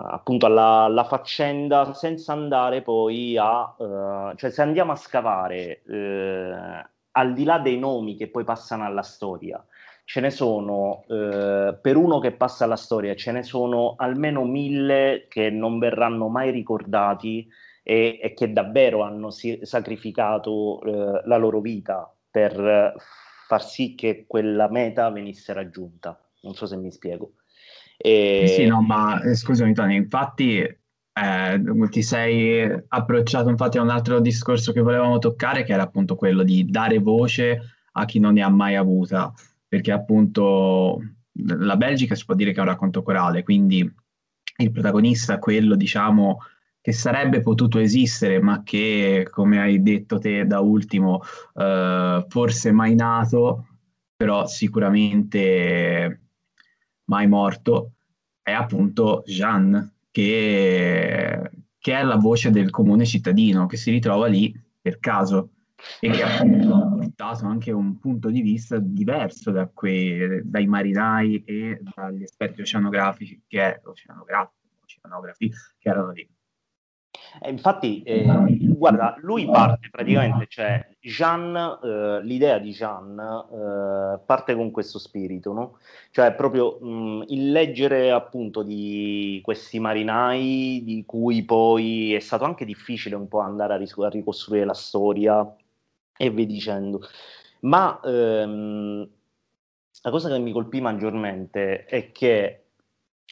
appunto alla, alla, faccenda senza andare poi a, uh, cioè se andiamo a scavare uh, al di là dei nomi che poi passano alla storia, ce ne sono, eh, per uno che passa alla storia, ce ne sono almeno mille che non verranno mai ricordati e, e che davvero hanno si- sacrificato eh, la loro vita per far sì che quella meta venisse raggiunta. Non so se mi spiego. E... Sì, no, ma eh, scusami Tony, infatti eh, ti sei approcciato infatti a un altro discorso che volevamo toccare, che era appunto quello di dare voce a chi non ne ha mai avuta perché appunto la Belgica si può dire che è un racconto corale, quindi il protagonista, quello diciamo che sarebbe potuto esistere, ma che, come hai detto te da ultimo, eh, forse mai nato, però sicuramente mai morto, è appunto Jeanne, che, che è la voce del comune cittadino, che si ritrova lì per caso e che appunto ha portato anche un punto di vista diverso da quei, dai marinai e dagli esperti oceanografici che, oceanografi, oceanografi che erano lì. Eh, infatti, eh, guarda, lui parte praticamente, cioè Jean, eh, l'idea di Jean eh, parte con questo spirito, no? Cioè proprio mh, il leggere appunto di questi marinai di cui poi è stato anche difficile un po' andare a, ris- a ricostruire la storia e via dicendo. Ma ehm, la cosa che mi colpì maggiormente è che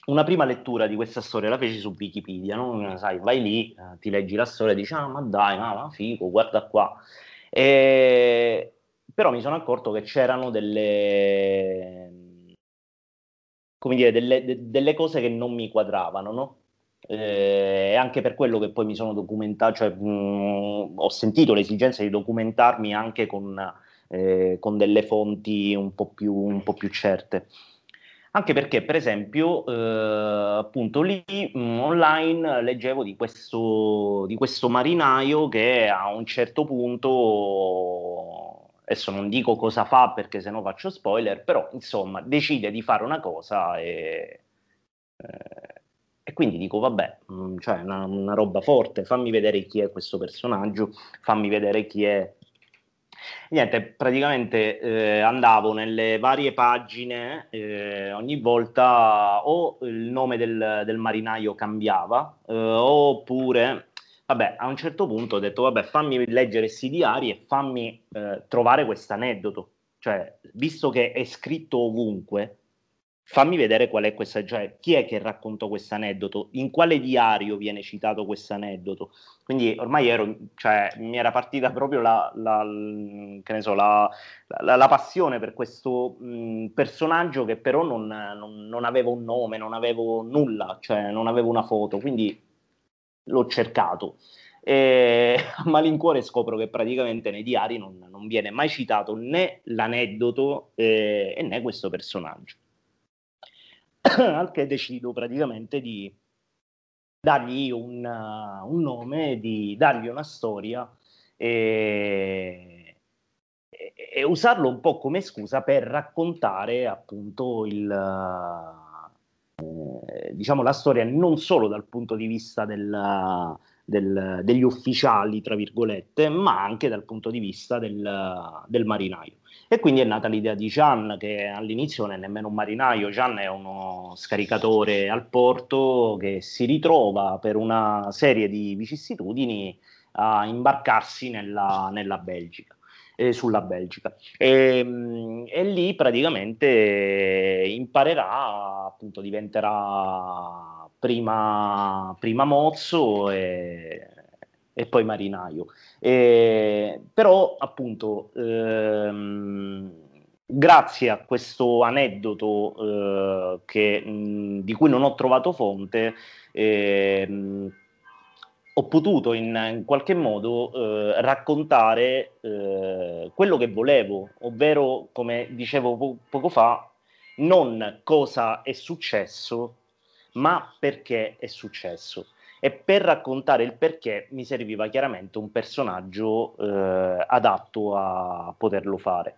una prima lettura di questa storia la feci su Wikipedia, no? Sai, vai lì, eh, ti leggi la storia e dici, ah ma dai, ma, ma figo, guarda qua. E... Però mi sono accorto che c'erano delle, come dire, delle, de, delle cose che non mi quadravano, no? Eh, anche per quello che poi mi sono documentato, cioè mh, ho sentito l'esigenza di documentarmi anche con, eh, con delle fonti un po, più, un po' più certe. Anche perché, per esempio, eh, appunto lì mh, online leggevo di questo, di questo marinaio che a un certo punto adesso non dico cosa fa perché se no faccio spoiler, però insomma decide di fare una cosa e, eh, e quindi dico, vabbè, mh, mm, cioè una, una, roba forte, fammi vedere chi è questo personaggio, fammi vedere chi è... Niente, praticamente eh, andavo nelle varie pagine, eh, ogni volta o il nome del, del marinaio cambiava, eh, oppure, vabbè, a un certo punto ho detto, vabbè, fammi leggere questi diari e fammi eh, trovare questo aneddoto. Cioè, visto che è scritto ovunque, fammi vedere qual è questa, cioè chi è che raccontò questo aneddoto, in quale diario viene citato questo aneddoto. Quindi ormai ero, cioè, mi era partita proprio la, la, so, la, la passione per questo mh, personaggio che però non, non, non, aveva un nome, non avevo nulla, cioè non avevo una foto, quindi l'ho cercato. E a malincuore scopro che praticamente nei diari non, non viene mai citato né l'aneddoto eh, né questo personaggio. al che decido praticamente di dargli un, un nome, di dargli una storia e, e, e, usarlo un po' come scusa per raccontare appunto il, eh, diciamo la storia non solo dal punto di vista del, del, degli ufficiali, tra virgolette, ma anche dal punto di vista del, del marinaio. E quindi è nata l'idea di Gian, che all'inizio non è nemmeno un marinaio, Gian è uno scaricatore al porto che si ritrova per una serie di vicissitudini a imbarcarsi nella, nella Belgica. Eh, sulla Belgica e, ehm, e, lì praticamente imparerà appunto diventerà prima, prima mozzo e, e poi marinaio. E, però appunto ehm, grazie a questo aneddoto eh, che, mh, di cui non ho trovato fonte, ehm, ho potuto in, in qualche modo eh, raccontare eh, quello che volevo, ovvero, come dicevo po- poco fa, non cosa è successo, ma perché è successo e per raccontare il perché mi serviva chiaramente un personaggio eh, adatto a poterlo fare.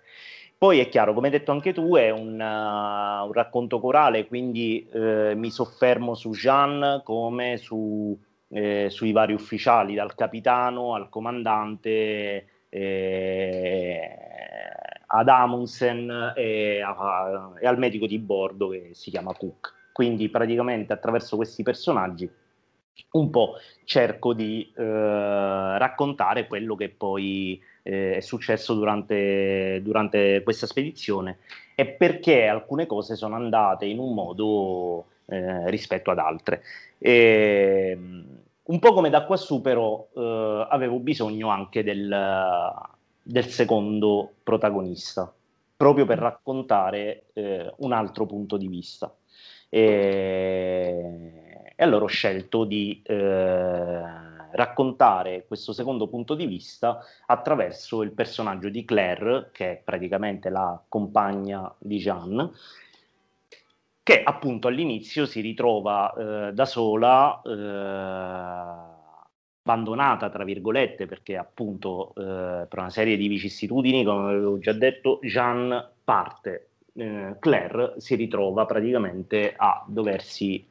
Poi è chiaro, come hai detto anche tu, è un, uh, un racconto corale, quindi eh, mi soffermo su Jean come su, eh, sui vari ufficiali, dal capitano al comandante, eh, ad Amundsen e, a, e al medico di bordo che si chiama Cook. Quindi praticamente attraverso questi personaggi un po' cerco di eh, raccontare quello che poi eh, è successo durante, durante, questa spedizione e perché alcune cose sono andate in un modo eh, rispetto ad altre. E, un po' come da quassù però eh, avevo bisogno anche del, del, secondo protagonista, proprio per raccontare eh, un altro punto di vista. E, e allora ho scelto di eh, raccontare questo secondo punto di vista attraverso il personaggio di Claire, che è praticamente la compagna di Jeanne, che appunto all'inizio si ritrova eh, da sola, eh, abbandonata tra virgolette, perché appunto eh, per una serie di vicissitudini, come avevo già detto, Jeanne parte. Eh, Claire si ritrova praticamente a doversi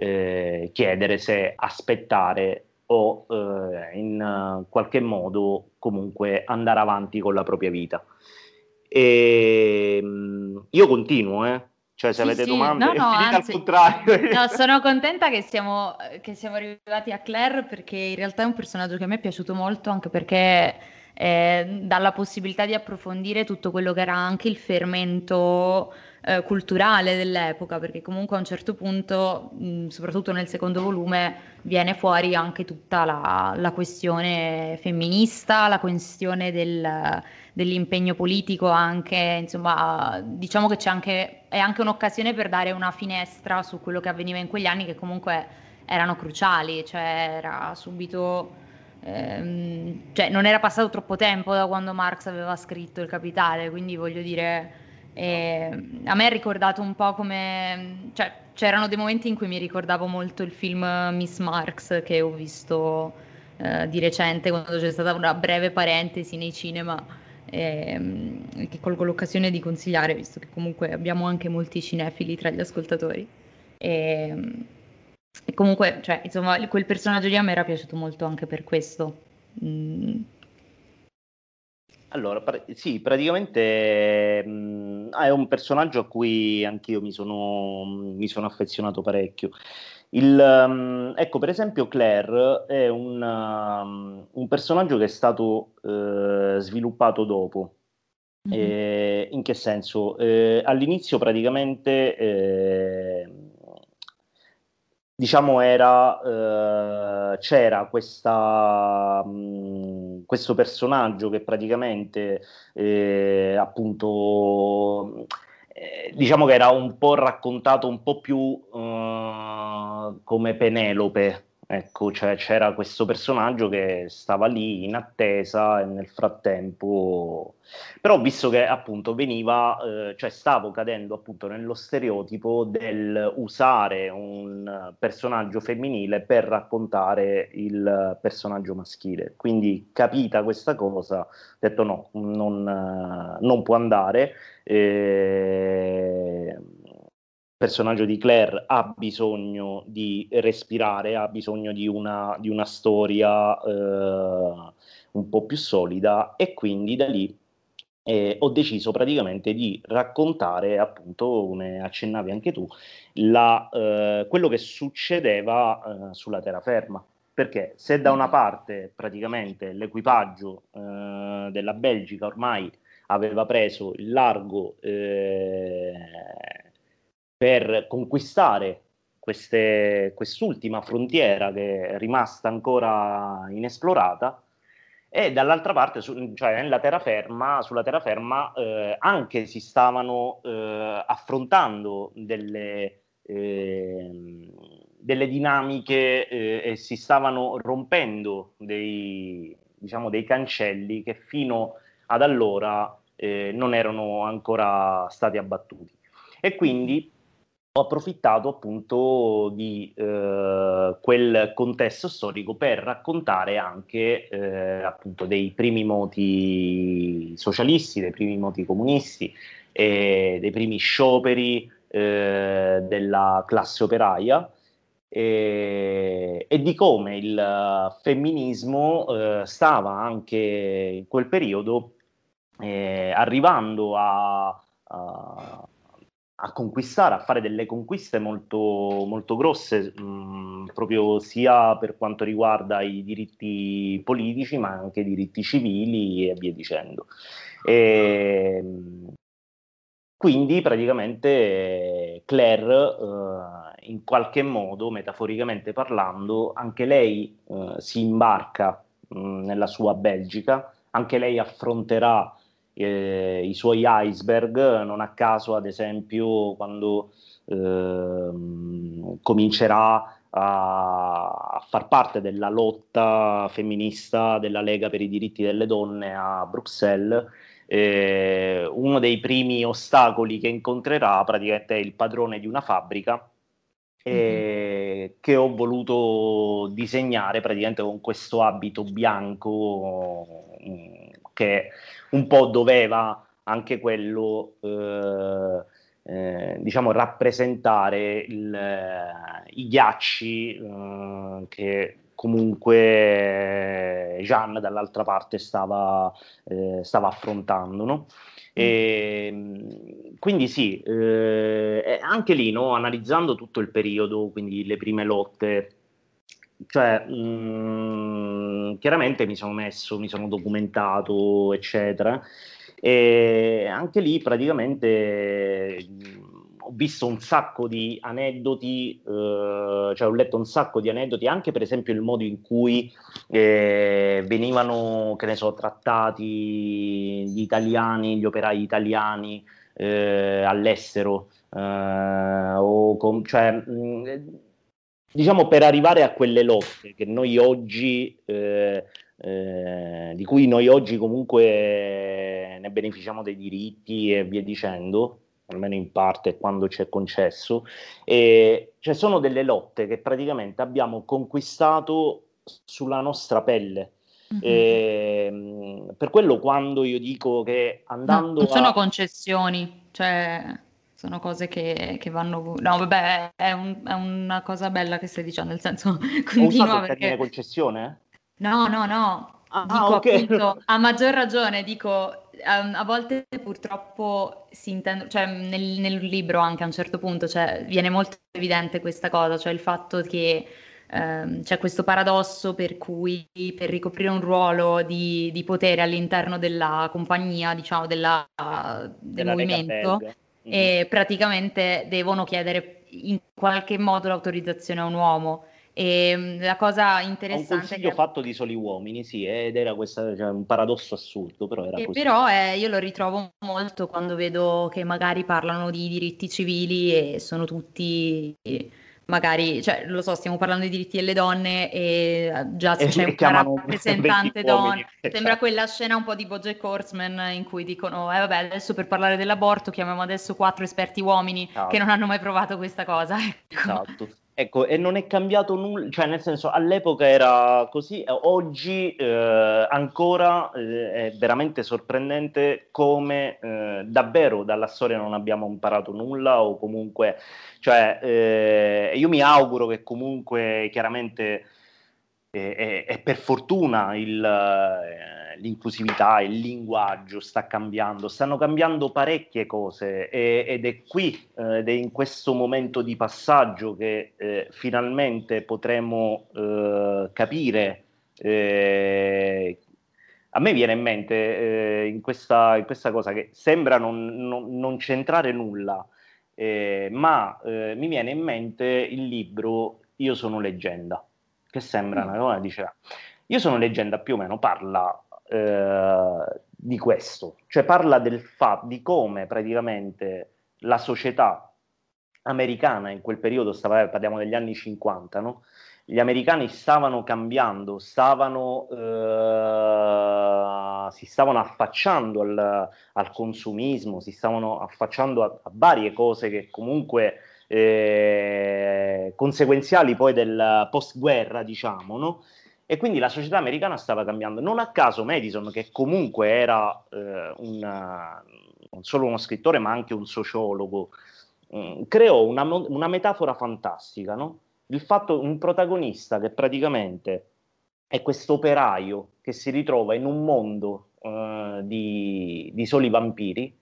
eh, chiedere se aspettare o eh, in qualche modo comunque andare avanti con la propria vita. E, ehm, io continuo, eh. Cioè, se sì, avete sì. domande, no, no, anzi, al contrario. No, sono contenta che siamo, che siamo arrivati a Claire perché in realtà è un personaggio che a me è piaciuto molto, anche perché eh, dà la possibilità di approfondire tutto quello che era anche il fermento eh, culturale dell'epoca, perché comunque a un certo punto, mh, soprattutto nel secondo volume, viene fuori anche tutta la, la questione femminista, la questione del, dell'impegno politico, anche, insomma, diciamo che c'è anche, è anche un'occasione per dare una finestra su quello che avveniva in quegli anni che comunque erano cruciali, cioè era subito... Ehm, cioè non era passato troppo tempo da quando Marx aveva scritto il Capitale, quindi voglio dire e a me è ricordato un po' come, cioè, c'erano dei momenti in cui mi ricordavo molto il film Miss Marx che ho visto eh, di recente quando c'è stata una breve parentesi nei cinema e, che colgo l'occasione di consigliare visto che comunque abbiamo anche molti cinefili tra gli ascoltatori. E, e comunque, cioè, insomma, quel personaggio lì a me era piaciuto molto anche per questo. Mm allora, pra- sì, praticamente mh, mm, è un personaggio a cui anch'io mi sono, mi sono affezionato parecchio. Il, um, ecco, per esempio, Claire è un, um, un personaggio che è stato uh, sviluppato dopo, Mm-hmm. Eh, in che senso? Eh, all'inizio praticamente eh, diciamo era, eh, c'era questa, mh, questo personaggio che praticamente eh, appunto eh, diciamo che era un po' raccontato un po' più uh, come Penelope Ecco, cioè c'era questo personaggio che stava lì in attesa e nel frattempo... Però visto che appunto veniva, eh, cioè stavo cadendo appunto nello stereotipo del usare un personaggio femminile per raccontare il personaggio maschile. Quindi capita questa cosa, ho detto no, non, non può andare. Eh, personaggio di Claire ha bisogno di respirare, ha bisogno di una, di una storia eh, un po' più solida e quindi da lì eh, ho deciso praticamente di raccontare, appunto, come accennavi anche tu, la, eh, quello che succedeva eh, sulla terraferma. Perché se da una parte praticamente l'equipaggio eh, della Belgica ormai aveva preso il largo eh, per conquistare queste, quest'ultima frontiera che è rimasta ancora inesplorata e dall'altra parte, su, cioè terraferma, sulla terraferma eh, anche si stavano eh, affrontando delle, eh, delle dinamiche eh, e si stavano rompendo dei, diciamo, dei cancelli che fino ad allora eh, non erano ancora stati abbattuti. E quindi ho approfittato appunto di eh, quel contesto storico per raccontare anche eh, appunto dei primi moti socialisti, dei primi moti comunisti, e dei primi scioperi eh, della classe operaia. E, di come il femminismo eh, stava anche in quel periodo eh, arrivando a a conquistare, a fare delle conquiste molto, molto grosse, mh, mm, proprio sia per quanto riguarda i diritti politici, ma anche i diritti civili e via dicendo. E, ehm, quindi praticamente Claire, eh, in qualche modo, metaforicamente parlando, anche lei eh, si imbarca mh, mm, nella sua Belgica, anche lei affronterà eh, i suoi iceberg, non a caso ad esempio quando eh, comincerà a, far parte della lotta femminista della Lega per i diritti delle donne a Bruxelles, eh, uno dei primi ostacoli che incontrerà praticamente è il padrone di una fabbrica mm-hmm. che ho voluto disegnare praticamente con questo abito bianco mm, che un po' doveva anche quello eh, eh, diciamo rappresentare il, eh, i ghiacci eh, che comunque Jean dall'altra parte stava, eh, stava affrontando. No? E, mm, quindi sì, eh, anche lì, no, analizzando tutto il periodo, quindi le prime lotte cioè, mh, mhmm, chiaramente mi sono messo, mi sono documentato, eccetera, e anche lì praticamente mhmm, ho visto un sacco di aneddoti, eh, cioè ho letto un sacco di aneddoti, anche per esempio il modo in cui eh, venivano, che ne so, trattati gli italiani, gli operai italiani eh, all'estero, eh, o com- cioè, mh, mhmm, diciamo per arrivare a quelle lotte che noi oggi, eh, eh, di cui noi oggi comunque ne beneficiamo dei diritti e via dicendo, almeno in parte quando ci è concesso, e cioè sono delle lotte che praticamente abbiamo conquistato sulla nostra pelle. Mm-hmm. E, per quello quando io dico che andando... No, non sono a... concessioni, cioè sono cose che, che, vanno... No, vabbè, è, un, è, una cosa bella che stai dicendo, nel senso, continua perché... concessione? No, no, no, ah, dico okay. appunto, a maggior ragione, dico, um, a volte purtroppo si intende, cioè nel, nel, libro anche a un certo punto, cioè, viene molto evidente questa cosa, cioè il fatto che ehm, c'è questo paradosso per cui per ricoprire un ruolo di, di potere all'interno della compagnia, diciamo, della, del della movimento, mm-hmm. e praticamente devono chiedere in qualche modo l'autorizzazione a un uomo. E mm, la cosa interessante. Un consiglio che... fatto di soli uomini, sì, ed era questa, cioè, un paradosso assurdo, però era così. Però eh, io lo ritrovo molto quando vedo che magari parlano di diritti civili e sono tutti magari, cioè, lo so, stiamo parlando di diritti delle donne e eh, già se c'è una rappresentante donna, sembra esatto. quella scena un po' di Bojack Horseman in cui dicono, eh vabbè, adesso per parlare dell'aborto chiamiamo adesso quattro esperti uomini esatto. che non hanno mai provato questa cosa. Ecco. Esatto. Ecco, e non è cambiato nulla, cioè nel senso all'epoca era così, oggi eh, ancora eh, è veramente sorprendente come eh, davvero dalla storia non abbiamo imparato nulla o comunque, cioè eh, io mi auguro che comunque chiaramente e, e, per fortuna il, eh, l'inclusività, il linguaggio sta cambiando, stanno cambiando parecchie cose e, ed è qui eh, ed è in questo momento di passaggio che eh, finalmente potremo eh, capire. Eh, a me viene in mente eh, in questa, in, questa, cosa che sembra non, non, non c'entrare nulla, ma mi viene in mente il libro Io sono leggenda che sembra una cosa, dice, io sono leggenda più o meno, parla eh, di questo, cioè parla del fatto di come praticamente la società americana in quel periodo, stava, parliamo degli anni 50, no? gli americani stavano cambiando, stavano, eh, si stavano affacciando al, al, consumismo, si stavano affacciando a, a varie cose che comunque eh, conseguenziali poi del post-guerra, diciamo, no? E quindi la società americana stava cambiando. Non a caso Madison, che comunque era eh, una, non solo uno scrittore, ma anche un sociologo, mh, mm, creò una, una, metafora fantastica, no? Il fatto un protagonista che praticamente è questo operaio che si ritrova in un mondo uh, di, di, soli vampiri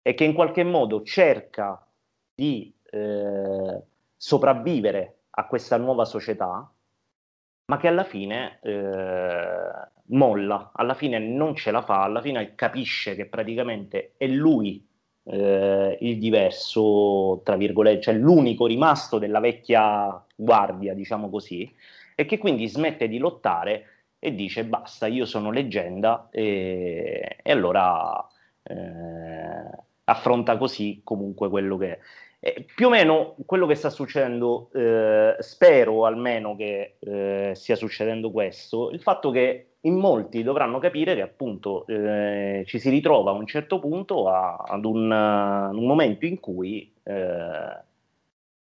e che in qualche modo cerca di eh, sopravvivere a questa nuova società, ma che alla fine eh, molla, alla fine non ce la fa, alla fine capisce che praticamente è lui eh, il diverso, tra virgolette, cioè l'unico rimasto della vecchia guardia, diciamo così, e che quindi smette di lottare e dice basta, io sono leggenda e, e allora eh, affronta così comunque quello che è. Eh, più o meno quello che sta succedendo, eh, spero almeno che eh, stia succedendo questo, il fatto che in molti dovranno capire che appunto eh, ci si ritrova a un certo punto a, ad un, uh, un, momento in cui eh,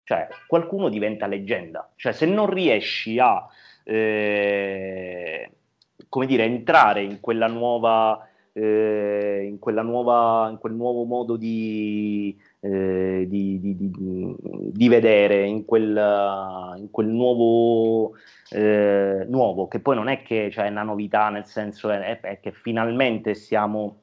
cioè, qualcuno diventa leggenda. Cioè se non riesci a eh, come dire, entrare in quella nuova... in, quella nuova, in quel nuovo modo di, eh, di, di, di, di, vedere in quel, in quel nuovo, eh, nuovo, che poi non è che cioè, è una novità, nel senso è, è che finalmente siamo...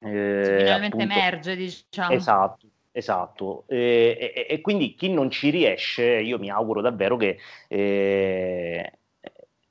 Eh, finalmente appunto, emerge, diciamo. Esatto, Esatto, e, e, e, quindi chi non ci riesce, io mi auguro davvero che eh,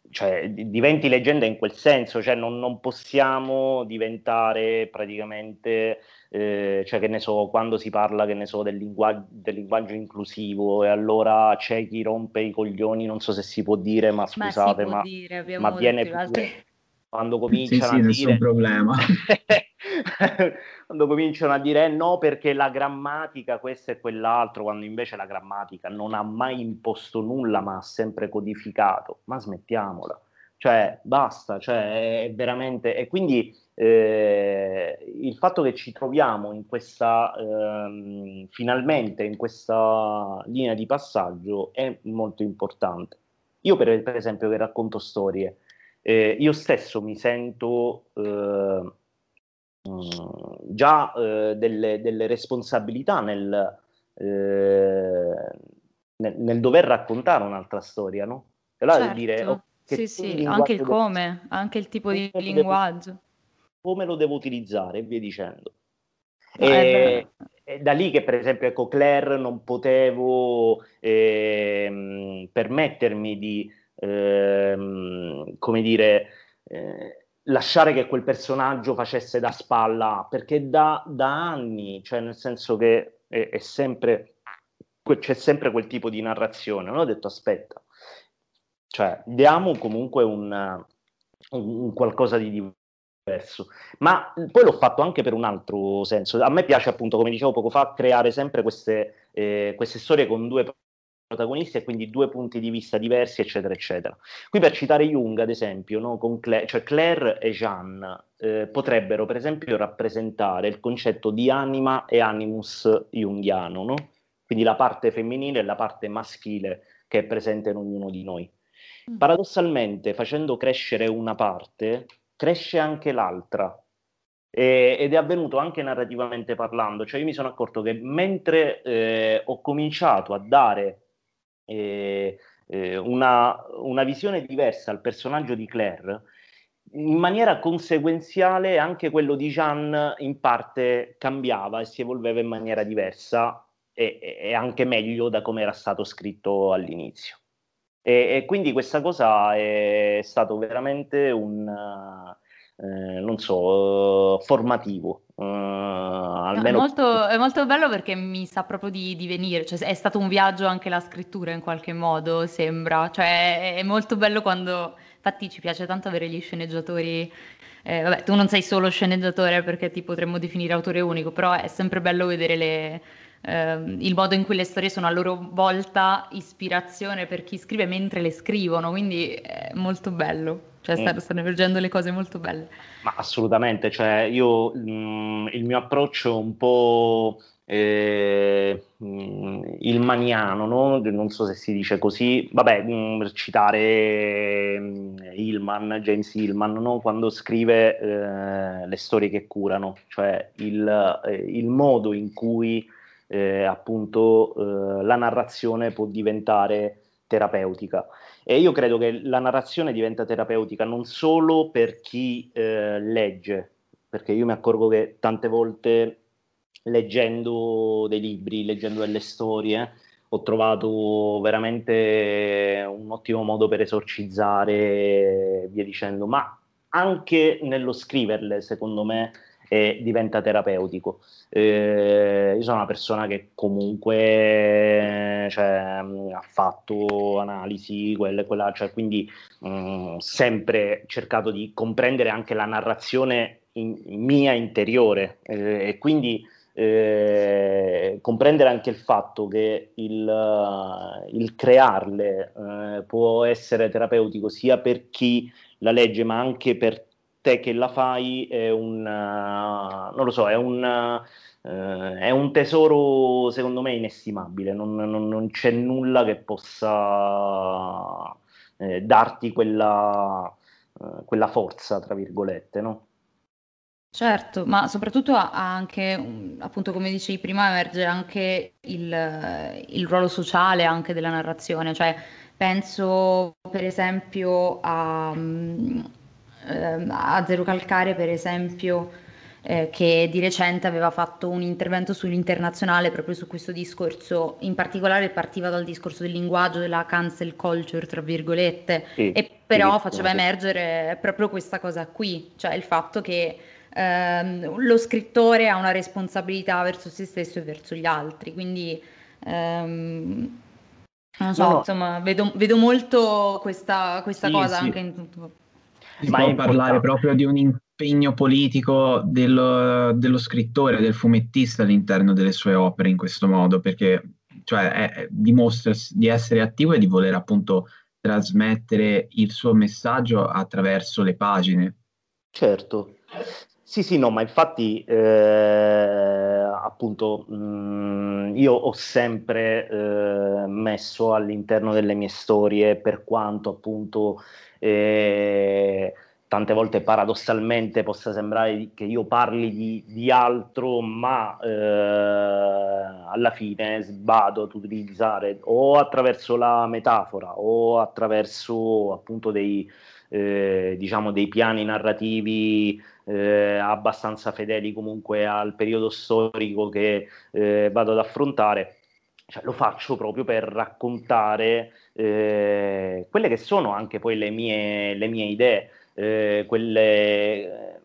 cioè, diventi leggenda in quel senso, cioè non, non possiamo diventare praticamente eh, cioè che ne so, quando si parla, che ne so, del linguaggio, del linguaggio, inclusivo e allora c'è chi rompe i coglioni, non so se si può dire, ma scusate, ma, dire, ma viene pure, quando cominciano sì, sì, a dire... problema. quando cominciano a dire eh, no perché la grammatica questo e quell'altro, quando invece la grammatica non ha mai imposto nulla ma ha sempre codificato, ma smettiamola, cioè basta, cioè è veramente... E quindi eh, il fatto che ci troviamo in questa, ehm, finalmente in questa linea di passaggio è molto importante. Io per, per esempio che racconto storie, eh, io stesso mi sento eh, mm, già eh, delle, delle, responsabilità nel, eh, nel, nel, dover raccontare un'altra storia, no? E allora certo. dire, oh, sì, sì, anche il come, anche il tipo di linguaggio come lo devo utilizzare e via dicendo. E, è da lì che per esempio ecco Claire non potevo eh, permettermi di, eh, come dire, eh, lasciare che quel personaggio facesse da spalla, perché da, da anni, cioè nel senso che è, è sempre, c'è sempre quel tipo di narrazione, non ho detto aspetta, cioè diamo comunque un, un, un qualcosa di diverso. Ma poi l'ho fatto anche per un altro senso. A me piace, appunto, come dicevo poco fa, creare sempre queste, eh, queste storie con due protagonisti e quindi due punti di vista diversi, eccetera, eccetera. Qui per citare Jung, ad esempio, no, con Claire, cioè Claire e Jeanne eh, potrebbero, per esempio, rappresentare il concetto di anima e animus jungiano, no? quindi la parte femminile e la parte maschile che è presente in ognuno di noi. Mm. Paradossalmente, facendo crescere una parte, cresce anche l'altra. E, ed è avvenuto anche narrativamente parlando, cioè io mi sono accorto che mentre eh, ho cominciato a dare eh, eh, una, una, visione diversa al personaggio di Claire, in maniera conseguenziale anche quello di Jean in parte cambiava e si evolveva in maniera diversa e, e anche meglio da come era stato scritto all'inizio. E, e quindi questa cosa è stato veramente un, eh, non so, formativo. Uh, almeno... è, molto, è, molto, bello perché mi sa proprio di, di, venire, cioè, è stato un viaggio anche la scrittura in qualche modo, sembra, cioè, è molto bello quando, infatti ci piace tanto avere gli sceneggiatori, eh, vabbè tu non sei solo sceneggiatore perché ti potremmo definire autore unico, però è sempre bello vedere le, eh, il modo in cui le storie sono a loro volta ispirazione per chi scrive mentre le scrivono, quindi è molto bello. Cioè stanno, mm. stanno emergendo le cose molto belle. Ma assolutamente, cioè io mh, mm, il mio approccio un po' eh, mm, il maniano, no? non so se si dice così, vabbè, mh, per citare Hillman, James Hillman, no? quando scrive eh, le storie che curano, cioè il, eh, il modo in cui eh, appunto eh, la narrazione può diventare terapeutica. E io credo che la narrazione diventa terapeutica non solo per chi eh, legge, perché io mi accorgo che tante volte leggendo dei libri, leggendo delle storie, ho trovato veramente un ottimo modo per esorcizzare, via dicendo, ma anche nello scriverle, secondo me, e diventa terapeutico. Eh, io sono una persona che comunque cioè, ha fatto analisi, quella e quella, cioè, quindi mh, mm, sempre cercato di comprendere anche la narrazione in, mia interiore eh, e quindi eh, comprendere anche il fatto che il, il crearle eh, può essere terapeutico sia per chi la legge ma anche per te che la fai è un, non lo so, è un, uh, è un tesoro secondo me inestimabile, non, non, non c'è nulla che possa eh, darti quella, uh, quella forza, tra virgolette, no? Certo, ma soprattutto ha anche, appunto come dicevi prima, emerge anche il, il ruolo sociale anche della narrazione, cioè penso per esempio a, eh, a Zero Calcare, per esempio, eh, che di recente aveva fatto un intervento sull'internazionale proprio su questo discorso, in particolare partiva dal discorso del linguaggio, della cancel culture, tra virgolette, sì, e però sì, faceva sì. emergere proprio questa cosa qui, cioè il fatto che ehm, lo scrittore ha una responsabilità verso se stesso e verso gli altri, quindi... Ehm, non so, no, insomma, vedo, vedo, molto questa, questa cosa anche in tutto. Si può parlare proprio di un impegno politico dello, dello, scrittore, del fumettista all'interno delle sue opere in questo modo, perché cioè, è, dimostra di essere attivo e di voler appunto trasmettere il suo messaggio attraverso le pagine. Certo. Sì, sì, no, ma infatti eh, appunto mh, mm, io ho sempre eh, messo all'interno delle mie storie per quanto appunto tante volte paradossalmente possa sembrare che io parli di, di altro, ma eh, alla fine sbado ad utilizzare o attraverso la metafora o attraverso appunto dei, eh, diciamo dei piani narrativi eh, abbastanza fedeli comunque al periodo storico che eh, vado ad affrontare. Cioè, lo faccio proprio per raccontare eh, quelle che sono anche poi le mie, le mie idee, eh, quelle,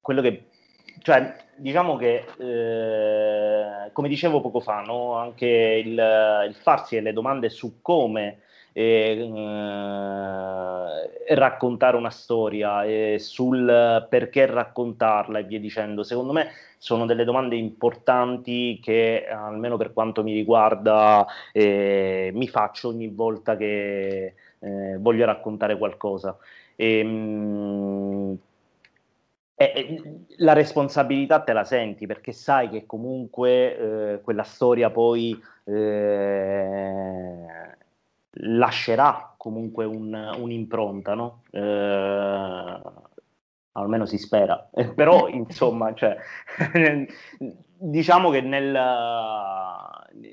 quello che, cioè, diciamo che, eh, come dicevo poco fa, no? anche il, il farsi delle domande su come e, eh, raccontare una storia e sul perché raccontarla e via dicendo. Secondo me sono delle domande importanti che almeno per quanto mi riguarda eh, mi faccio ogni volta che eh, voglio raccontare qualcosa. E, mh, eh, la responsabilità te la senti perché sai che comunque eh, quella storia poi eh, lascerà comunque un, un'impronta, no? Eh, almeno si spera, eh, però insomma, cioè, diciamo che nel,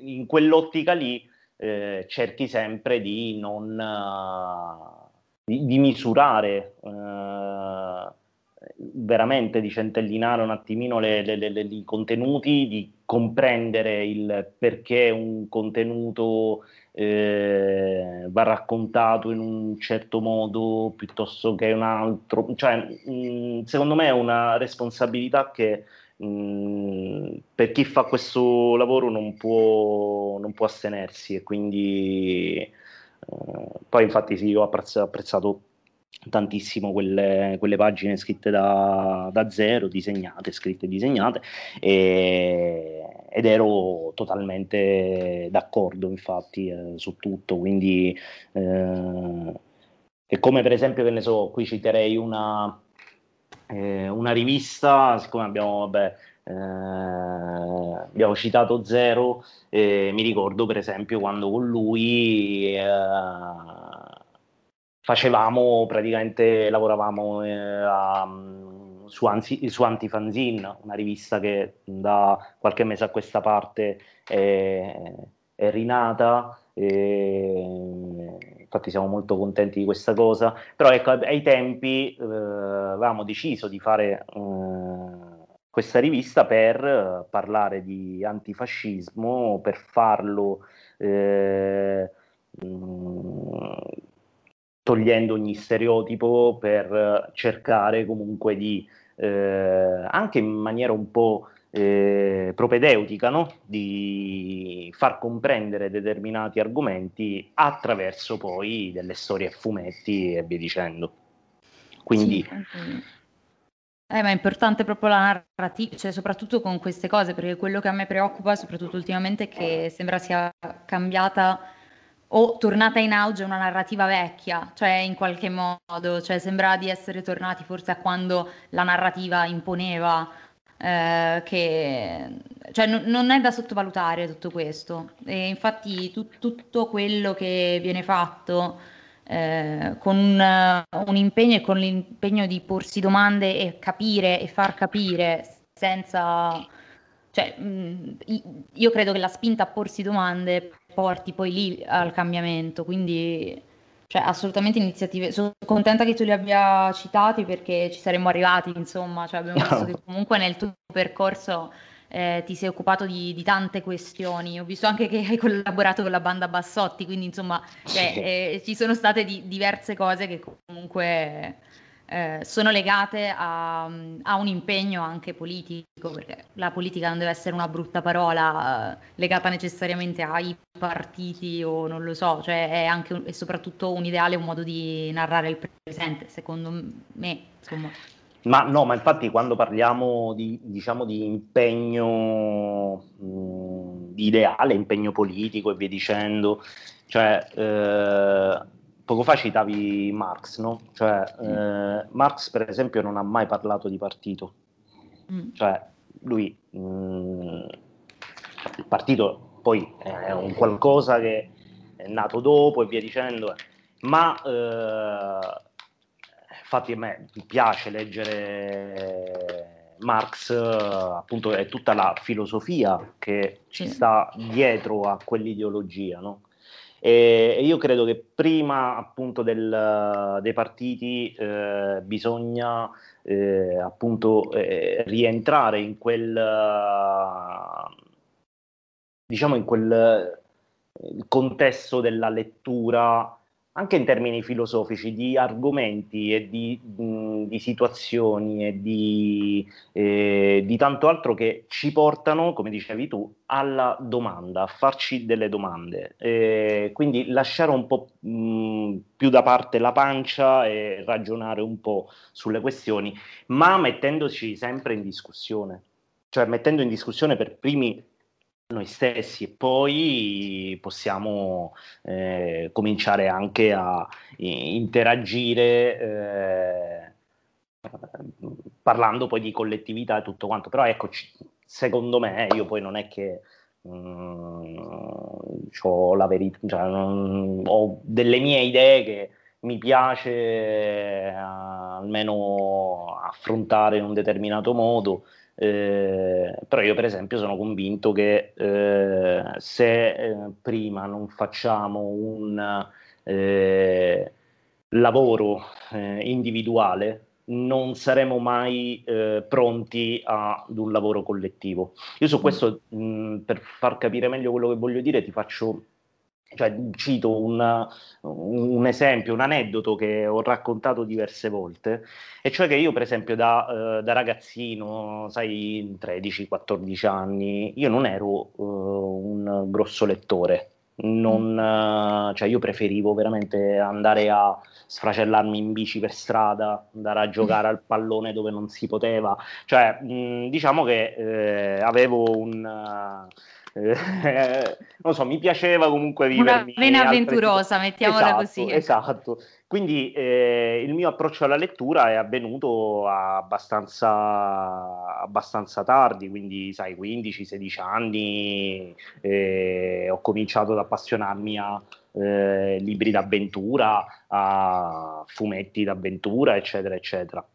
in quell'ottica lì eh, cerchi sempre di non di, di misurare eh, veramente di centellinare un attimino le, le, le, i contenuti, di comprendere il perché un contenuto eh, va raccontato in un certo modo piuttosto che un altro. Cioè, mh, mm, secondo me è una responsabilità che mh, mm, per chi fa questo lavoro non può, non può astenersi e quindi eh, poi infatti sì, io ho apprezzato, apprezzato tantissimo quelle, quelle, pagine scritte da, da, zero, disegnate, scritte e disegnate, ed ero totalmente d'accordo infatti eh, su tutto, quindi eh, e come per esempio, che ne so, qui citerei una, eh, una rivista, siccome abbiamo, vabbè, eh, abbiamo citato Zero, eh, mi ricordo per esempio quando con lui eh, facevamo praticamente, lavoravamo eh, a, su, Anzi, su Antifanzin, una rivista che da qualche mese a questa parte è, è rinata. E, infatti siamo molto contenti di questa cosa, però ecco, ai tempi eh, avevamo deciso di fare eh, questa rivista per eh, parlare di antifascismo, per farlo eh, mh, mm, togliendo ogni stereotipo per cercare comunque di, eh, anche in maniera un po' eh, propedeutica, no? di far comprendere determinati argomenti attraverso poi delle storie a fumetti e via dicendo. Quindi... Eh, ma è importante proprio la narrativa, cioè soprattutto con queste cose, perché quello che a me preoccupa, soprattutto ultimamente, è che sembra sia cambiata o tornata in auge una narrativa vecchia, cioè in qualche modo, cioè sembra di essere tornati forse a quando la narrativa imponeva eh, che cioè, n- non è da sottovalutare tutto questo. E infatti tu- tutto quello che viene fatto eh, con un, un, impegno e con l'impegno di porsi domande e capire e far capire senza cioè, mh, io credo che la spinta a porsi domande porti poi lì al cambiamento, quindi cioè, assolutamente iniziative. Sono contenta che tu li abbia citati perché ci saremmo arrivati, insomma, cioè, abbiamo visto che comunque nel tuo percorso eh, ti sei occupato di, di, tante questioni. Ho visto anche che hai collaborato con la banda Bassotti, quindi insomma cioè, eh, ci sono state di, diverse cose che comunque eh, sono legate a, a, un impegno anche politico, perché la politica non deve essere una brutta parola eh, legata necessariamente ai partiti o non lo so, cioè è anche e soprattutto un ideale, un modo di narrare il presente, secondo me. Insomma. Ma no, ma infatti quando parliamo di, diciamo, di impegno mh, di ideale, impegno politico e via dicendo, cioè eh, poco fa citavi Marx, no? Cioè, eh, Marx, per esempio, non ha mai parlato di partito. Mm. Cioè, lui, mh, mm, il partito poi è un qualcosa che è nato dopo e via dicendo, ma eh, infatti a me piace leggere Marx, appunto è tutta la filosofia che ci sta dietro a quell'ideologia, no? E, io credo che prima appunto del, dei partiti eh, bisogna eh, appunto eh, rientrare in quel diciamo in quel contesto della lettura anche in termini filosofici, di argomenti e di, di situazioni e di, eh, di, tanto altro che ci portano, come dicevi tu, alla domanda, a farci delle domande. Eh, quindi lasciare un po' mh, più da parte la pancia e ragionare un po' sulle questioni, ma mettendoci sempre in discussione, cioè mettendo in discussione per primi noi stessi e poi possiamo eh, cominciare anche a interagire eh, parlando poi di collettività e tutto quanto. Però ecco secondo me io poi non è che mm, ho la verità cioè, ho delle mie idee che mi piace eh, almeno affrontare in un determinato modo eh, però io per esempio sono convinto che eh, se eh, prima non facciamo un eh, lavoro eh, individuale non saremo mai pronti ad un lavoro collettivo. Io su mm. questo, mh, per far capire meglio quello che voglio dire, ti faccio cioè, cito una, un esempio, un aneddoto che ho raccontato diverse volte, e cioè che io, per esempio, da, uh, da ragazzino, sai, 13-14 anni, io non ero uh, un grosso lettore. Non, uh, cioè io preferivo veramente andare a sfracellarmi in bici per strada, andare a giocare al pallone dove non si poteva, cioè mh, diciamo che eh, avevo un eh, non so, mi piaceva comunque vivere. Una vena avventurosa, mettiamola esatto, così. Esatto. Quindi eh, il mio approccio alla lettura è avvenuto abbastanza, abbastanza tardi, quindi sai, 15-16 anni, eh, ho cominciato ad appassionarmi a eh, libri d'avventura, a fumetti d'avventura, eccetera, eccetera.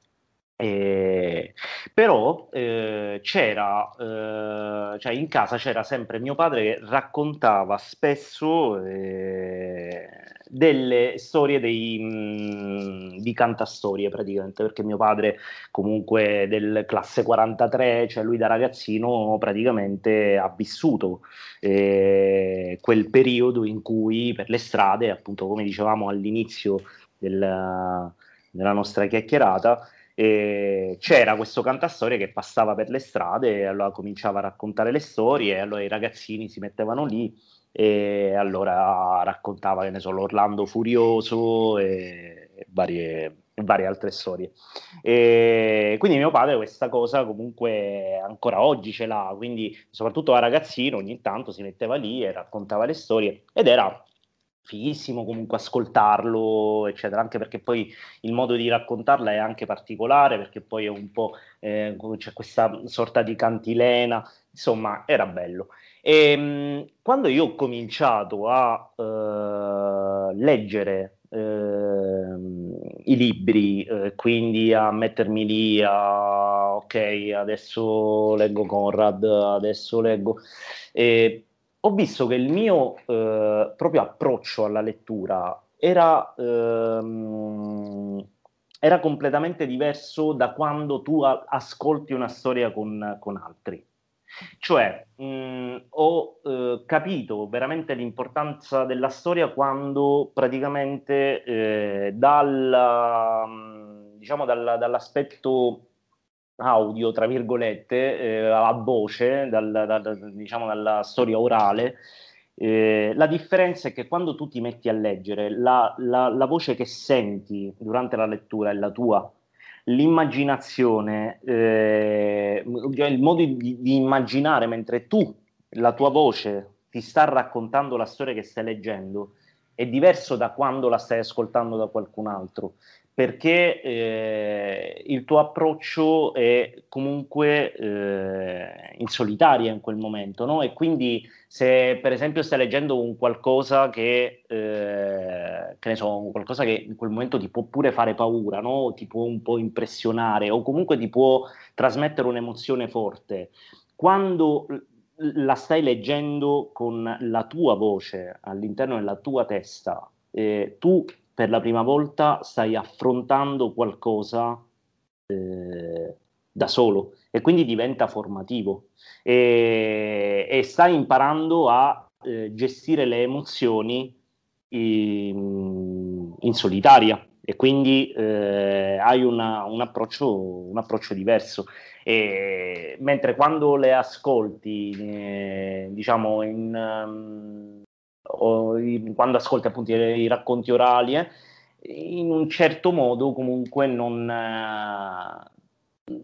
Eh, però eh, c'era, eh, cioè in casa c'era sempre mio padre che raccontava spesso eh, delle storie dei, mh, mm, di cantastorie praticamente, perché mio padre comunque del classe 43, cioè lui da ragazzino praticamente ha vissuto eh, quel periodo in cui per le strade, appunto come dicevamo all'inizio del, della nostra chiacchierata, e c'era questo cantastorie che passava per le strade e allora cominciava a raccontare le storie e allora i ragazzini si mettevano lì e allora raccontava, che ne so, l'Orlando Furioso e, varie, varie altre storie. E quindi mio padre questa cosa comunque ancora oggi ce l'ha, quindi soprattutto da ragazzino ogni tanto si metteva lì e raccontava le storie ed era fighissimo comunque ascoltarlo, eccetera, anche perché poi il modo di raccontarla è anche particolare, perché poi è un po' eh, c'è questa sorta di cantilena, insomma, era bello. E ehm, quando io ho cominciato a uh, leggere uh, i libri, uh, quindi a mettermi lì a ok, adesso leggo Conrad, adesso leggo. Eh, ho visto che il mio eh, proprio approccio alla lettura era, ehm, era, completamente diverso da quando tu a- ascolti una storia con, con altri. Cioè, mh, ho eh, capito veramente l'importanza della storia quando praticamente eh, dal, diciamo dal, dall'aspetto audio, tra virgolette, eh, a voce, dal, dal, diciamo dalla storia orale, eh, la differenza è che quando tu ti metti a leggere, la, la, la, voce che senti durante la lettura è la tua, l'immaginazione, eh, il modo di, di, immaginare mentre tu, la tua voce, ti sta raccontando la storia che stai leggendo, è diverso da quando la stai ascoltando da qualcun altro perché eh, il tuo approccio è comunque eh, in solitaria in quel momento, no? E quindi se per esempio stai leggendo un qualcosa che, eh, che ne so, qualcosa che in quel momento ti può pure fare paura, no? Ti può un po' impressionare o comunque ti può trasmettere un'emozione forte, quando la stai leggendo con la tua voce all'interno della tua testa, eh, tu per la prima volta stai affrontando qualcosa eh, da solo e quindi diventa formativo e, e stai imparando a eh, gestire le emozioni in, in solitaria e quindi eh, hai una, un, approccio, un, approccio, diverso. E, mentre quando le ascolti, eh, diciamo, in, um, in, quando ascolti appunto i, i racconti orali, eh, in un certo modo comunque non, eh,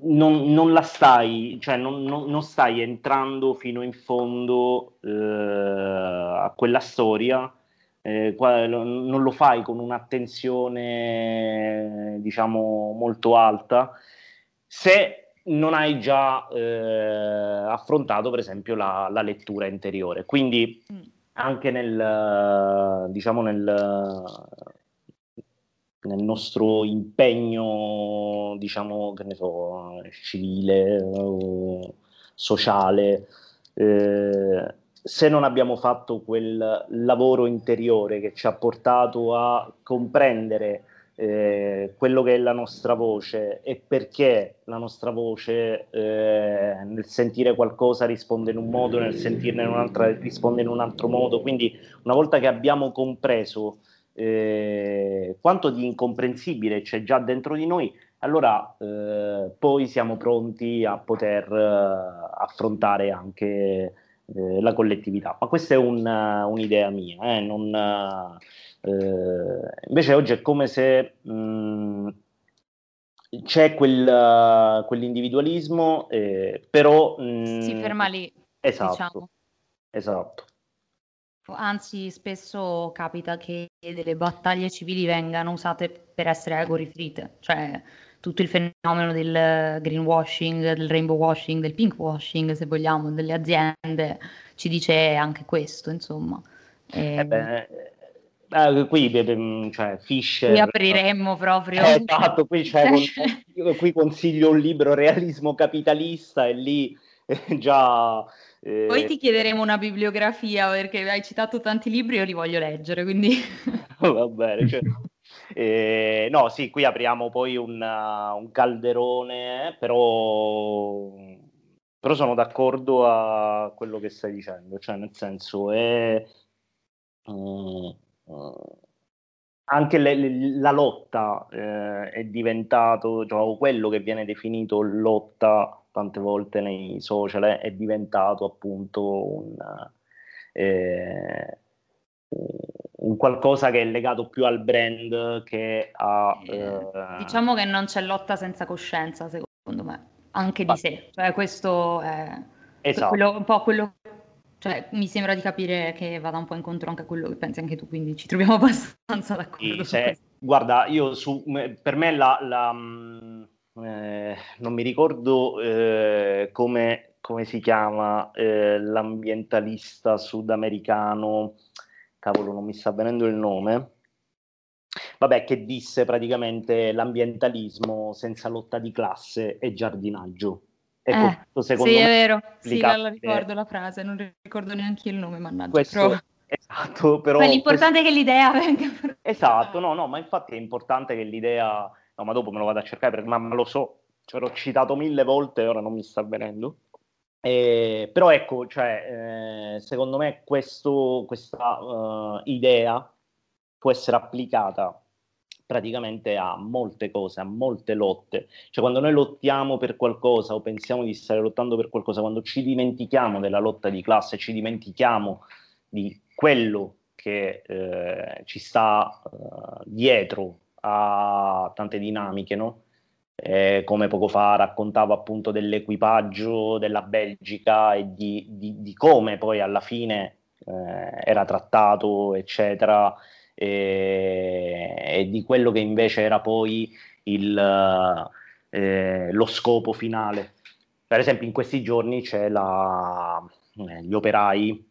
non, non, la stai, cioè non, non, stai entrando fino in fondo eh, a quella storia, eh, non lo fai con un'attenzione, diciamo, molto alta, se non hai già eh, affrontato, per esempio, la, la, lettura interiore. Quindi mm. Anche nel, diciamo, nel nel nostro impegno, diciamo, che ne so, civile o sociale, eh, se non abbiamo fatto quel lavoro interiore che ci ha portato a comprendere eh, quello che è la nostra voce e perché la nostra voce eh, nel sentire qualcosa risponde in un modo, nel sentirne in un'altra risponde in un altro modo. Quindi una volta che abbiamo compreso eh, quanto di incomprensibile c'è già dentro di noi, allora eh, poi siamo pronti a poter eh, affrontare anche eh, la collettività. Ma questa è un, un'idea mia, eh, non, eh, invece oggi è come se mh, mm, c'è quel, quell'individualismo, però... Mh, si mm, ferma lì. Esatto. Diciamo. Esatto. Anzi, spesso capita che delle battaglie civili vengano usate per essere ego riferite, cioè tutto il fenomeno del greenwashing, del rainbow washing, del pink washing, se vogliamo, delle aziende, ci dice anche questo, insomma. E... Eh beh, eh, qui, cioè, Fisher... Qui apriremmo proprio... Eh, esatto, qui, cioè, con, qui consiglio un libro, Realismo capitalista, e lì eh, già eh... Poi ti chiederemo una bibliografia perché hai citato tanti libri e io li voglio leggere, quindi... Va bene, cioè... eh, no, sì, qui apriamo poi un, un calderone, però... però sono d'accordo a quello che stai dicendo, cioè nel senso è... Uh, uh, anche le, le, la lotta eh, è diventato, cioè, quello che viene definito lotta tante volte nei social è diventato appunto un, eh, un qualcosa che è legato più al brand che a... Eh, diciamo che non c'è lotta senza coscienza, secondo me, anche di sé. Cioè questo è esatto. quello, un po' quello... Cioè, mi sembra di capire che vada un po' incontro anche a quello che pensi anche tu, quindi ci troviamo abbastanza d'accordo. Sì, guarda, io su, per me la, la mm, eh, non mi ricordo eh, come, come, si chiama eh, l'ambientalista sudamericano, cavolo non mi sta venendo il nome, vabbè che disse praticamente l'ambientalismo senza lotta di classe e giardinaggio. Ecco, eh, secondo sì, me, è vero, sì, la ricordo la frase, non ricordo neanche il nome, mannaggia. Questo, però... Esatto, però... Ma l'importante questo... è che l'idea venga... Esatto, no, no, ma infatti è importante che l'idea no, ma dopo me lo vado a cercare perché ma, ma lo so, ce l'ho citato mille volte e ora non mi sta avvenendo. Eh, però ecco, cioè, eh, secondo me questo, questa uh, idea può essere applicata praticamente a molte cose, a molte lotte. Cioè quando noi lottiamo per qualcosa o pensiamo di stare lottando per qualcosa, quando ci dimentichiamo della lotta di classe, ci dimentichiamo di quello che eh, ci sta uh, dietro ha tante dinamiche, no? Eh, come poco fa raccontavo appunto dell'equipaggio della Belgica e di, di, di come poi alla fine eh, era trattato, eccetera, e, e, di quello che invece era poi il, eh, lo scopo finale. Per esempio in questi giorni c'è la, eh, gli operai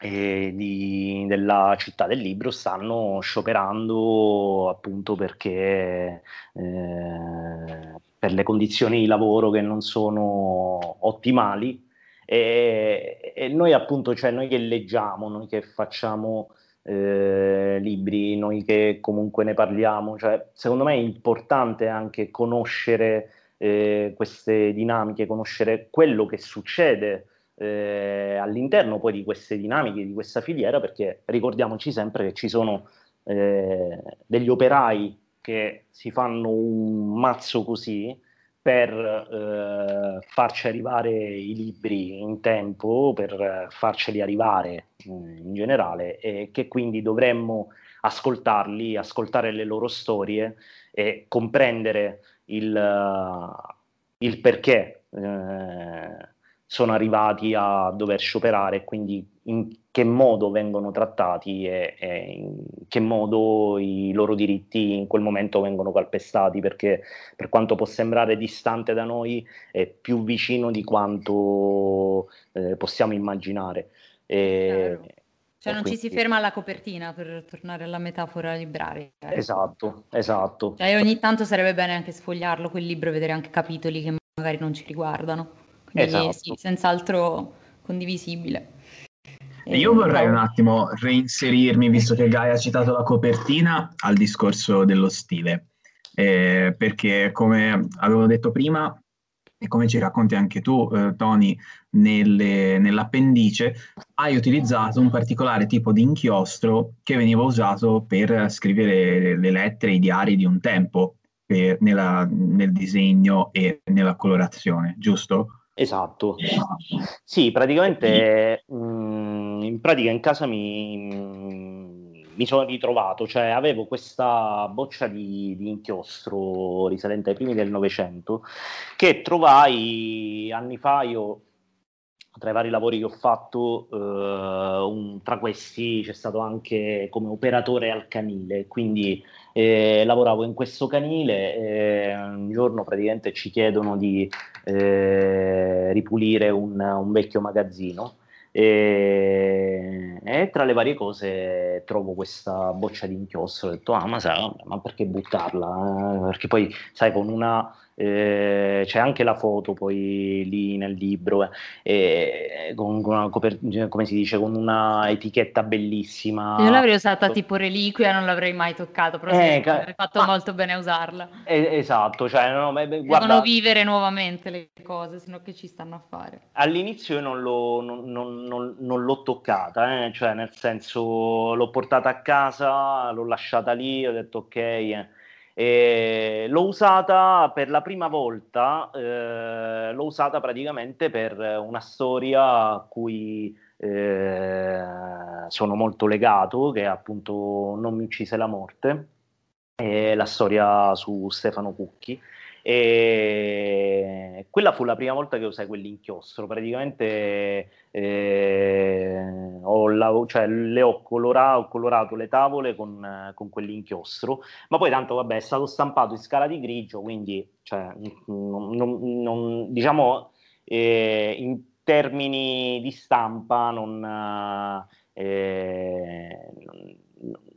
di, della città del libro stanno scioperando appunto perché eh, per le condizioni di lavoro che non sono ottimali. E, e noi appunto, cioè noi che leggiamo, noi che facciamo eh, libri, noi che comunque ne parliamo, cioè secondo me è importante anche conoscere eh, queste dinamiche, conoscere quello che succede eh, all'interno poi di queste dinamiche, di questa filiera, perché ricordiamoci sempre che ci sono eh, degli operai che si fanno un mazzo così per eh, farci arrivare i libri in tempo, per farceli arrivare eh, in generale e che quindi dovremmo ascoltarli, ascoltare le loro storie e comprendere il, il perché eh, sono arrivati a dover scioperare quindi in che modo vengono trattati e, e, in che modo i loro diritti in quel momento vengono calpestati, perché per quanto può sembrare distante da noi è più vicino di quanto eh, possiamo immaginare. E, cioè non quindi... ci si ferma alla copertina per tornare alla metafora libraria. Eh. Esatto, esatto. Cioè ogni tanto sarebbe bene anche sfogliarlo quel libro e vedere anche capitoli che magari non ci riguardano. Quindi esatto. sì, senz'altro condivisibile. Io vorrei un attimo reinserirmi, visto che Gaia ha citato la copertina, al discorso dello stile, eh, perché come avevo detto prima, e come ci racconti anche tu, eh, Tony, nelle, nell'appendice, hai utilizzato un particolare tipo di inchiostro che veniva usato per scrivere le lettere, i diari di un tempo, per, nella, nel disegno e nella colorazione, giusto? Esatto, sì, praticamente mh, mm, in pratica in casa mi, mm, mi sono ritrovato, cioè avevo questa boccia di, di inchiostro risalente ai primi del Novecento che trovai anni fa, io tra i vari lavori che ho fatto, eh, un, tra questi c'è stato anche come operatore al canile, quindi eh, lavoravo in questo canile e un giorno praticamente ci chiedono di eh, ripulire un, un, vecchio magazzino e, e, tra le varie cose trovo questa boccia di inchiostro, ho detto ah ma, sai, ma perché buttarla? Eh, perché poi sai con una eh, c'è anche la foto poi lì nel libro, eh, con, una come si dice, con una etichetta bellissima. Io l'avrei usata tipo reliquia, non l'avrei mai toccato, però eh, ca- avrei fatto ma... molto bene a usarla. Eh, esatto, cioè, no, beh, guarda... Devono vivere nuovamente le cose, sennò che ci stanno a fare. All'inizio io non, l'ho, non, non, non l'ho toccata, eh, cioè nel senso l'ho portata a casa, l'ho lasciata lì, ho detto ok eh. E l'ho usata per la prima volta, eh, l'ho usata praticamente per una storia a cui eh, sono molto legato, che è appunto Non mi uccise la morte, è la storia su Stefano Cucchi. E quella fu la prima volta che usai quell'inchiostro. Praticamente eh, ho la, cioè, le ho, colora, ho, colorato le tavole con, con, quell'inchiostro, ma poi tanto vabbè è stato stampato in scala di grigio, quindi cioè, non, non, non, diciamo eh, in termini di stampa non, eh,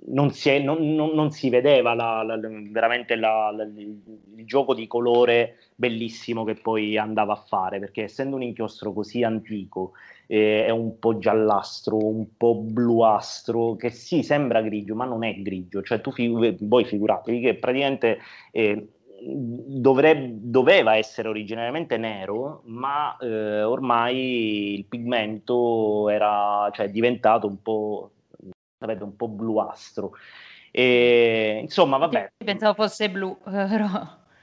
non si, è, non, non, non si vedeva la, la, veramente la, il gioco di colore bellissimo che poi andava a fare, perché essendo un inchiostro così antico, eh, è un po' giallastro, un po' bluastro, che sì, sembra grigio, ma non è grigio. Cioè tu fi- voi figuratevi che praticamente... Eh, dovrebbe, doveva essere originariamente nero, ma eh, ormai il pigmento era cioè, diventato un po' sapete, un po' bluastro. E, insomma, vabbè. Pensavo fosse blu, però...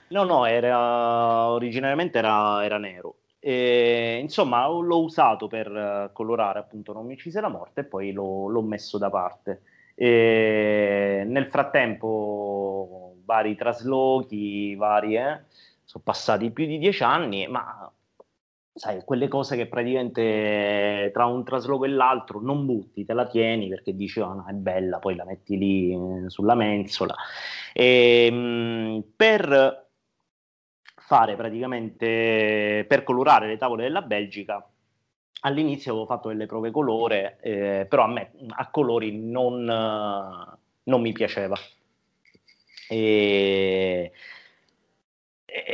No, no, era, originariamente era, era nero. E, insomma, l'ho usato per colorare appunto Non mi uccise la morte e poi l'ho, l'ho messo da parte. E, nel frattempo, vari traslochi, varie, sono passati più di dieci anni, ma sai, quelle cose che praticamente tra un trasloco e l'altro non butti, te la tieni perché dici, oh, no, è bella, poi la metti lì eh, sulla mensola. E, ehm, per fare praticamente, per colorare le tavole della Belgica, all'inizio avevo fatto delle prove colore, eh, però a me a colori non, non mi piaceva. E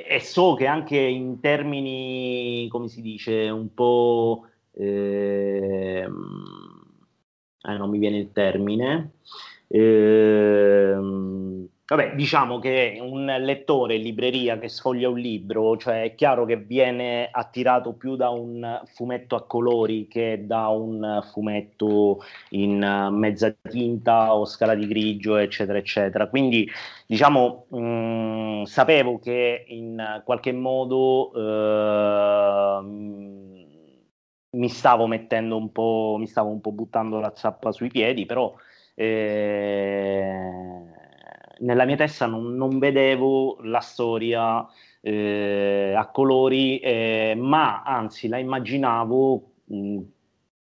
e, so che anche in termini, come si dice, un po' eh, eh, non mi viene il termine. Eh, Vabbè, diciamo che un lettore in libreria che sfoglia un libro, cioè è chiaro che viene attirato più da un fumetto a colori che da un fumetto in mezza tinta o scala di grigio, eccetera, eccetera. Quindi, diciamo, mh, mm, sapevo che in qualche modo eh, mi stavo mettendo un po', mi stavo un po' buttando la zappa sui piedi, però... Eh, nella mia testa non, non vedevo la storia eh, a colori, eh, ma anzi la immaginavo mh,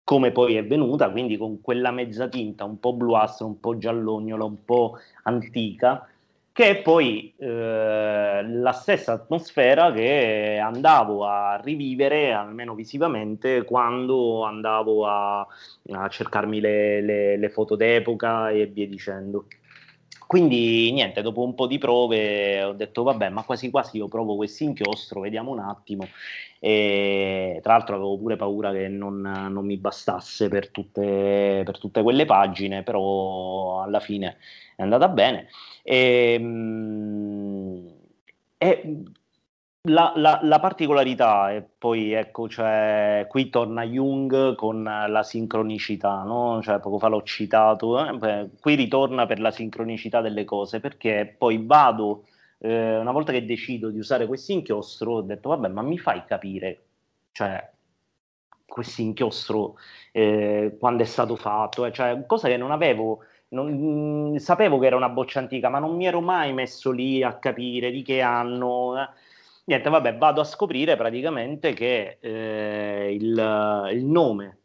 come poi è venuta, quindi con quella mezza tinta un po' bluastra, un po' giallognola, un po' antica, che è poi eh, la stessa atmosfera che andavo a rivivere, almeno visivamente, quando andavo a, a cercarmi le, le, le foto d'epoca e via dicendo. Quindi niente, dopo un po' di prove ho detto vabbè, ma quasi quasi io provo questo inchiostro, vediamo un attimo. E tra l'altro avevo pure paura che non, non mi bastasse per tutte, per tutte, quelle pagine, però alla fine è andata bene. E, ehm, e la, la, la, particolarità, e poi ecco, cioè, qui torna Jung con la sincronicità, no? cioè, poco fa l'ho citato, eh? Qui ritorna per la sincronicità delle cose, perché poi vado, eh, una volta che decido di usare questo inchiostro, ho detto, vabbè, ma mi fai capire, cioè, questo inchiostro, eh, quando è stato fatto, eh? cioè, cosa che non avevo... Non, mh, sapevo che era una boccia antica, ma non mi ero mai messo lì a capire di che anno. Eh? Niente, vabbè, vado a scoprire praticamente che eh, il, il, nome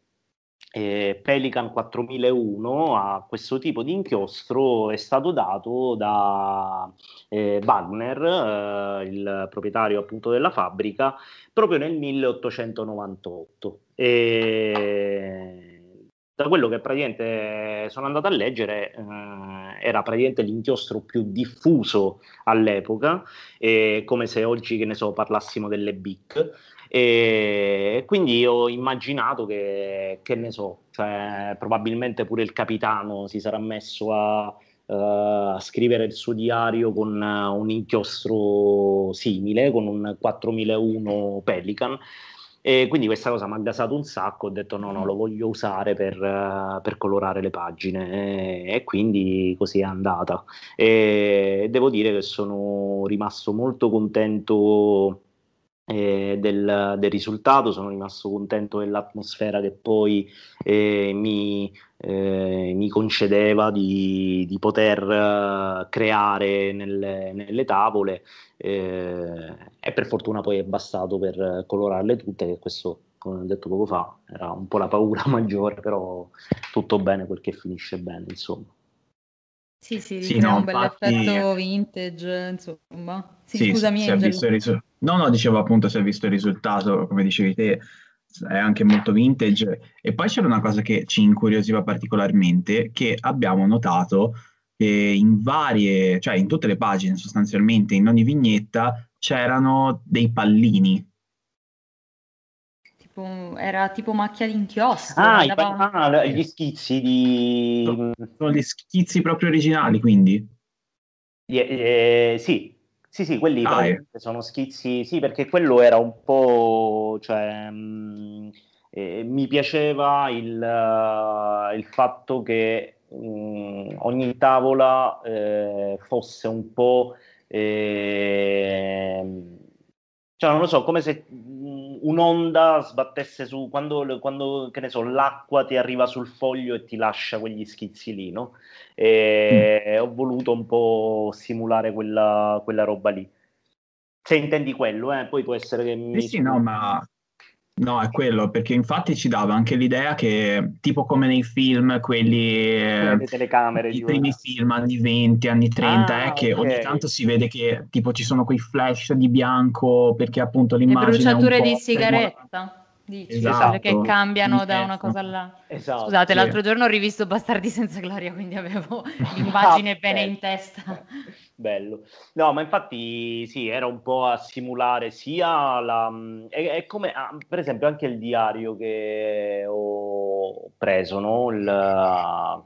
eh, Pelican 4001 a questo tipo di inchiostro è stato dato da eh, Wagner, eh, il proprietario appunto della fabbrica, proprio nel 1898. E da quello che praticamente sono andato a leggere, eh, era praticamente l'inchiostro più diffuso all'epoca, eh, come se oggi, che ne so, parlassimo delle BIC. E quindi ho immaginato che, che ne so, cioè, probabilmente pure il capitano si sarà messo a, uh, scrivere il suo diario con uh, un inchiostro simile, con un 4001 Pelican e quindi questa cosa mi ha gasato un sacco, ho detto no, no, lo voglio usare per, uh, per colorare le pagine e, e, quindi così è andata. E devo dire che sono rimasto molto contento eh, del, del, risultato, sono rimasto contento dell'atmosfera che poi eh, mi, eh, mi, concedeva di, di poter uh, creare nelle, nelle tavole eh, e per fortuna poi è bastato per colorarle tutte, che questo come ho detto poco fa era un po' la paura maggiore, però tutto bene quel che finisce bene, insomma. Sì, sì, sì no, un bel effetto vintage, insomma. Sì, sì scusami, si, si risu- No, no, dicevo appunto, si è visto il risultato, come dicevi te, è anche molto vintage. E poi c'era una cosa che ci incuriosiva particolarmente, che abbiamo notato che in varie, cioè in tutte le pagine sostanzialmente, in ogni vignetta, c'erano dei pallini tipo, era tipo macchia di inchiostro. Ah, andava... ah, gli schizzi di... Sono gli schizzi proprio originali, quindi? Eh, eh, sì, sì, sì, quelli ah, eh. sono schizzi, sì, perché quello era un po', cioè, mh, mm, eh, mi piaceva il, uh, il fatto che mh, mm, ogni tavola eh, fosse un po', ehm, cioè, non lo so, come se un'onda sbattesse su quando, quando, che ne so, l'acqua ti arriva sul foglio e ti lascia quegli schizzi lì, no? E mm. ho voluto un po' simulare quella, quella roba lì. Se intendi quello, eh, poi può essere che mi... Sì, sì, no, ma No, è quello, perché infatti ci dava anche l'idea che, tipo come nei film, quelli... Le telecamere. I primi film, anni 20, anni 30, ah, eh, che okay. ogni tanto si vede che tipo ci sono quei flash di bianco, perché appunto l'immagine... Le bruciature di sigaretta. Dici, esatto. che cambiano da una cosa alla... Esatto. Scusate, sì. l'altro giorno ho rivisto Bastardi senza gloria, quindi avevo l'immagine ah, bene in testa. bello. No, ma infatti sì, era un po' a simulare sia la... È, è come, ah, per esempio, anche il diario che ho preso, no? il,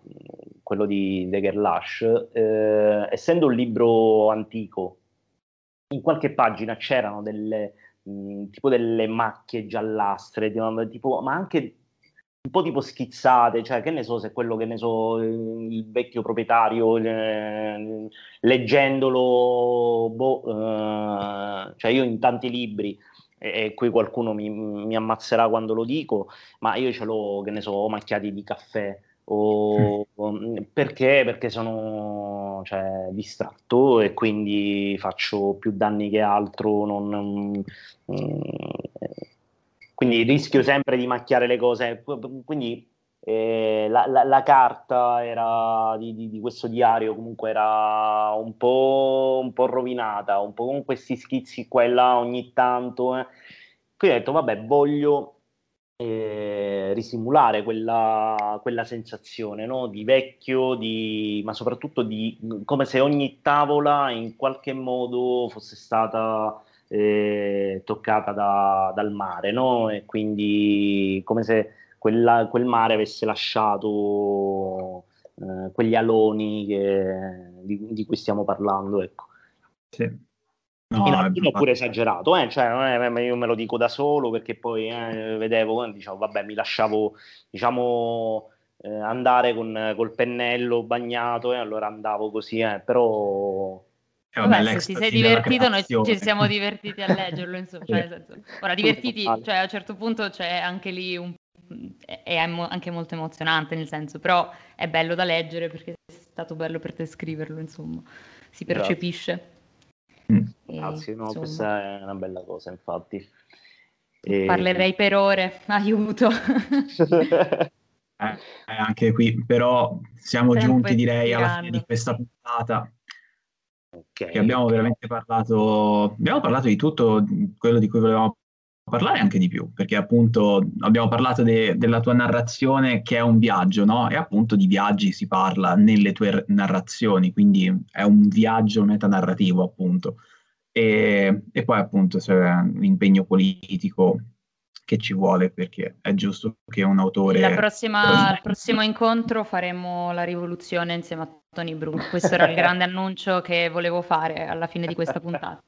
quello di Degerlash, eh, essendo un libro antico, in qualche pagina c'erano delle, mh, tipo delle macchie giallastre, tipo, ma anche un po' tipo schizzate, cioè che ne so se quello che ne so, il vecchio proprietario eh, leggendolo, boh, eh, cioè io in tanti libri e, e qui qualcuno mi, mi, ammazzerà quando lo dico, ma io ce l'ho, che ne so, macchiati di caffè. O, mm. perché? Perché sono cioè, distratto e quindi faccio più danni che altro. Non, mm, quindi rischio sempre di macchiare le cose. Quindi eh, la, la, la, carta di, di, di, questo diario comunque era un po', un po', rovinata, un po' con questi schizzi qua e là ogni tanto. Eh. Quindi ho detto, vabbè, voglio eh, risimulare quella, quella sensazione no? di vecchio, di, ma soprattutto di come se ogni tavola in qualche modo fosse stata eh, toccata da, dal mare, no? E quindi come se quella, quel mare avesse lasciato eh, quegli aloni che, di, di, cui stiamo parlando, ecco. Sì. No, in alcuni ho pure esagerato, eh? cioè, è, io me lo dico da solo perché poi eh, vedevo, eh, diciamo, vabbè, mi lasciavo diciamo, eh, andare con, col pennello bagnato e allora andavo così, eh, però eh, vabbè, vabbè, se ti sei divertito, noi ci siamo divertiti a leggerlo. Insomma, cioè, senso, ora, divertiti, cioè, a un certo punto c'è anche lì un è anche molto emozionante nel senso, però è bello da leggere perché è stato bello per te scriverlo, insomma, si percepisce. Grazie, no, questa è una bella cosa, infatti. E... Parlerei per ore, aiuto. eh, anche qui, però siamo Sempre giunti, direi, alla fine di questa puntata. Okay. abbiamo veramente parlato, abbiamo parlato di tutto quello di cui volevamo parlare anche di più, perché appunto abbiamo parlato de- della tua narrazione che è un viaggio, no? E appunto di viaggi si parla nelle tue narrazioni, quindi è un viaggio metanarrativo appunto. E, e poi appunto c'è l'impegno politico che ci vuole perché è giusto che un autore... Prossima, al prossimo incontro faremo la rivoluzione insieme a Tony Bru. Questo era il grande annuncio che volevo fare alla fine di questa puntata.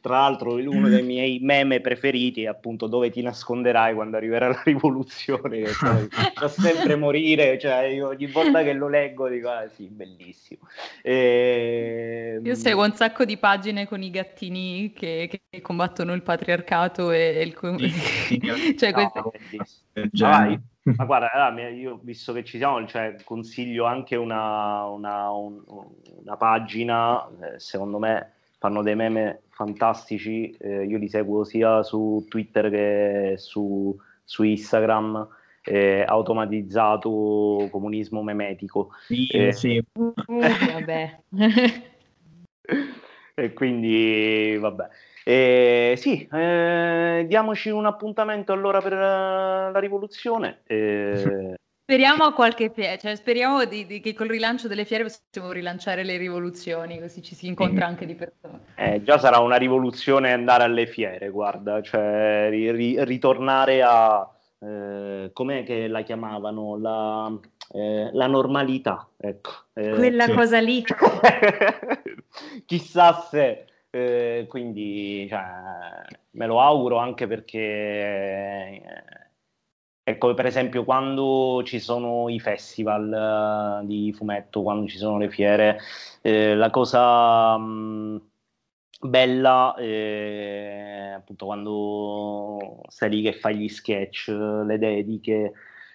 Tra l'altro, uno dei miei meme preferiti è appunto dove ti nasconderai quando arriverà la rivoluzione. Cioè, fa sempre morire, cioè io ogni volta che lo leggo dico, ah sì, bellissimo. E... Ehm, io seguo un sacco di pagine con i gattini che, che combattono il patriarcato e, il... Sì, sì, cioè, no, queste... ah, ma guarda, io visto che ci siamo, cioè, consiglio anche una, una, un, una pagina, eh, secondo me fanno dei meme fantastici, eh, io li seguo sia su Twitter che su, su Instagram, eh, automatizzato comunismo memetico. Sì, eh, sì. Uh, vabbè. e quindi, vabbè. Eh, sì, eh, diamoci un appuntamento allora per la rivoluzione. Eh, Speriamo a qualche fiera, cioè speriamo di, di, che col rilancio delle fiere possiamo rilanciare le rivoluzioni, così ci si incontra anche di persona. Eh, già sarà una rivoluzione andare alle fiere, guarda, cioè ri, ritornare a, eh, com'è che la chiamavano, la, eh, la normalità, ecco. Eh, Quella sì. cosa lì. Chissà se... Eh, quindi cioè, me lo auguro anche perché eh, Ecco, per esempio, quando ci sono i festival uh, di fumetto, quando ci sono le fiere, eh, la cosa mh, mm, bella è appunto quando stai lì che fai gli sketch, le dediche.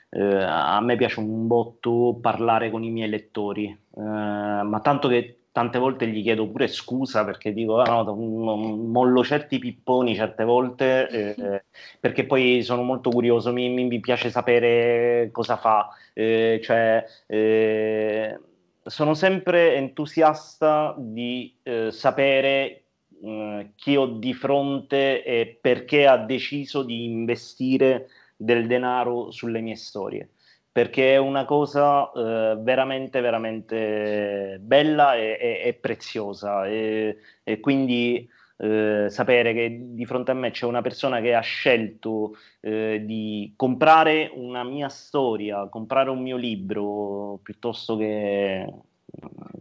Eh, a me piace un botto parlare con i miei lettori, eh, ma tanto che tante volte gli chiedo pure scusa perché dico ah, no, mollo certi pipponi certe volte eh, perché poi sono molto curioso, mi, mi piace sapere cosa fa, eh, cioè eh, sono sempre entusiasta di eh, sapere eh, chi ho di fronte e perché ha deciso di investire del denaro sulle mie storie perché è una cosa eh, veramente, veramente bella e, e, e preziosa. E, e quindi eh, sapere che di fronte a me c'è una persona che ha scelto eh, di comprare una mia storia, comprare un mio libro, piuttosto che,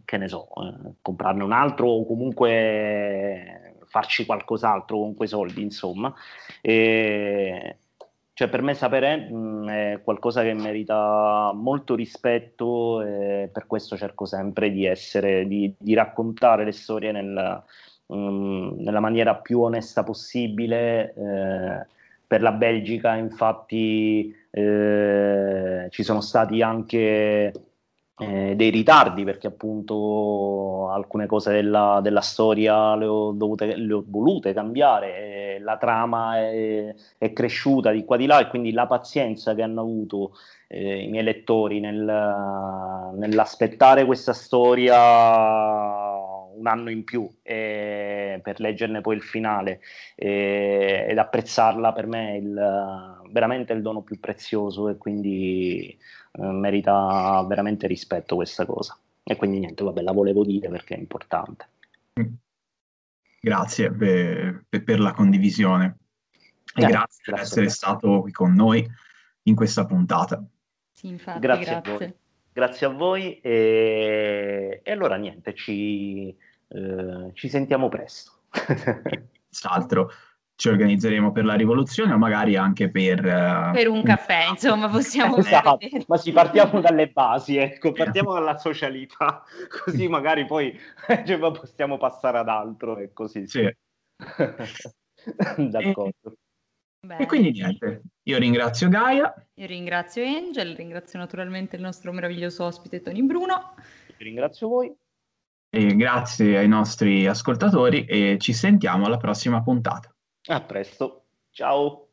che ne so, eh, comprarne un altro o comunque farci qualcos'altro con quei soldi, insomma. E, cioè per me sapere mh, è qualcosa che merita molto rispetto e per questo cerco sempre di essere, di, di raccontare le storie nel, mh, nella maniera più onesta possibile. Eh, per la Belgica, infatti, eh, ci sono stati anche eh, dei ritardi perché appunto alcune cose della, della storia le ho, dovute, le ho, volute cambiare, la trama è, è, cresciuta di qua di là e quindi la pazienza che hanno avuto eh, i miei lettori nel, nell'aspettare questa storia un anno in più eh, per leggerne poi il finale eh, ed apprezzarla per me è il, veramente il dono più prezioso e quindi eh, merita veramente rispetto questa cosa. E quindi niente, vabbè, la volevo dire perché è importante. Grazie per, per la condivisione e grazie, grazie per essere stato qui con noi in questa puntata. Sì, infatti, grazie. grazie grazie a voi e, e allora niente, ci, eh, ci sentiamo presto. Senz'altro ci organizzeremo per la rivoluzione o magari anche per... Uh, per un caffè, insomma, possiamo esatto. ma sì, partiamo dalle basi, ecco, partiamo dalla socialità, così magari poi cioè, possiamo passare ad altro e così. Sì. D'accordo. Bene. E quindi niente, io ringrazio Gaia. Io ringrazio Angel, ringrazio naturalmente il nostro meraviglioso ospite Tony Bruno. Ringrazio voi. E grazie ai nostri ascoltatori e ci sentiamo alla prossima puntata. A presto, ciao.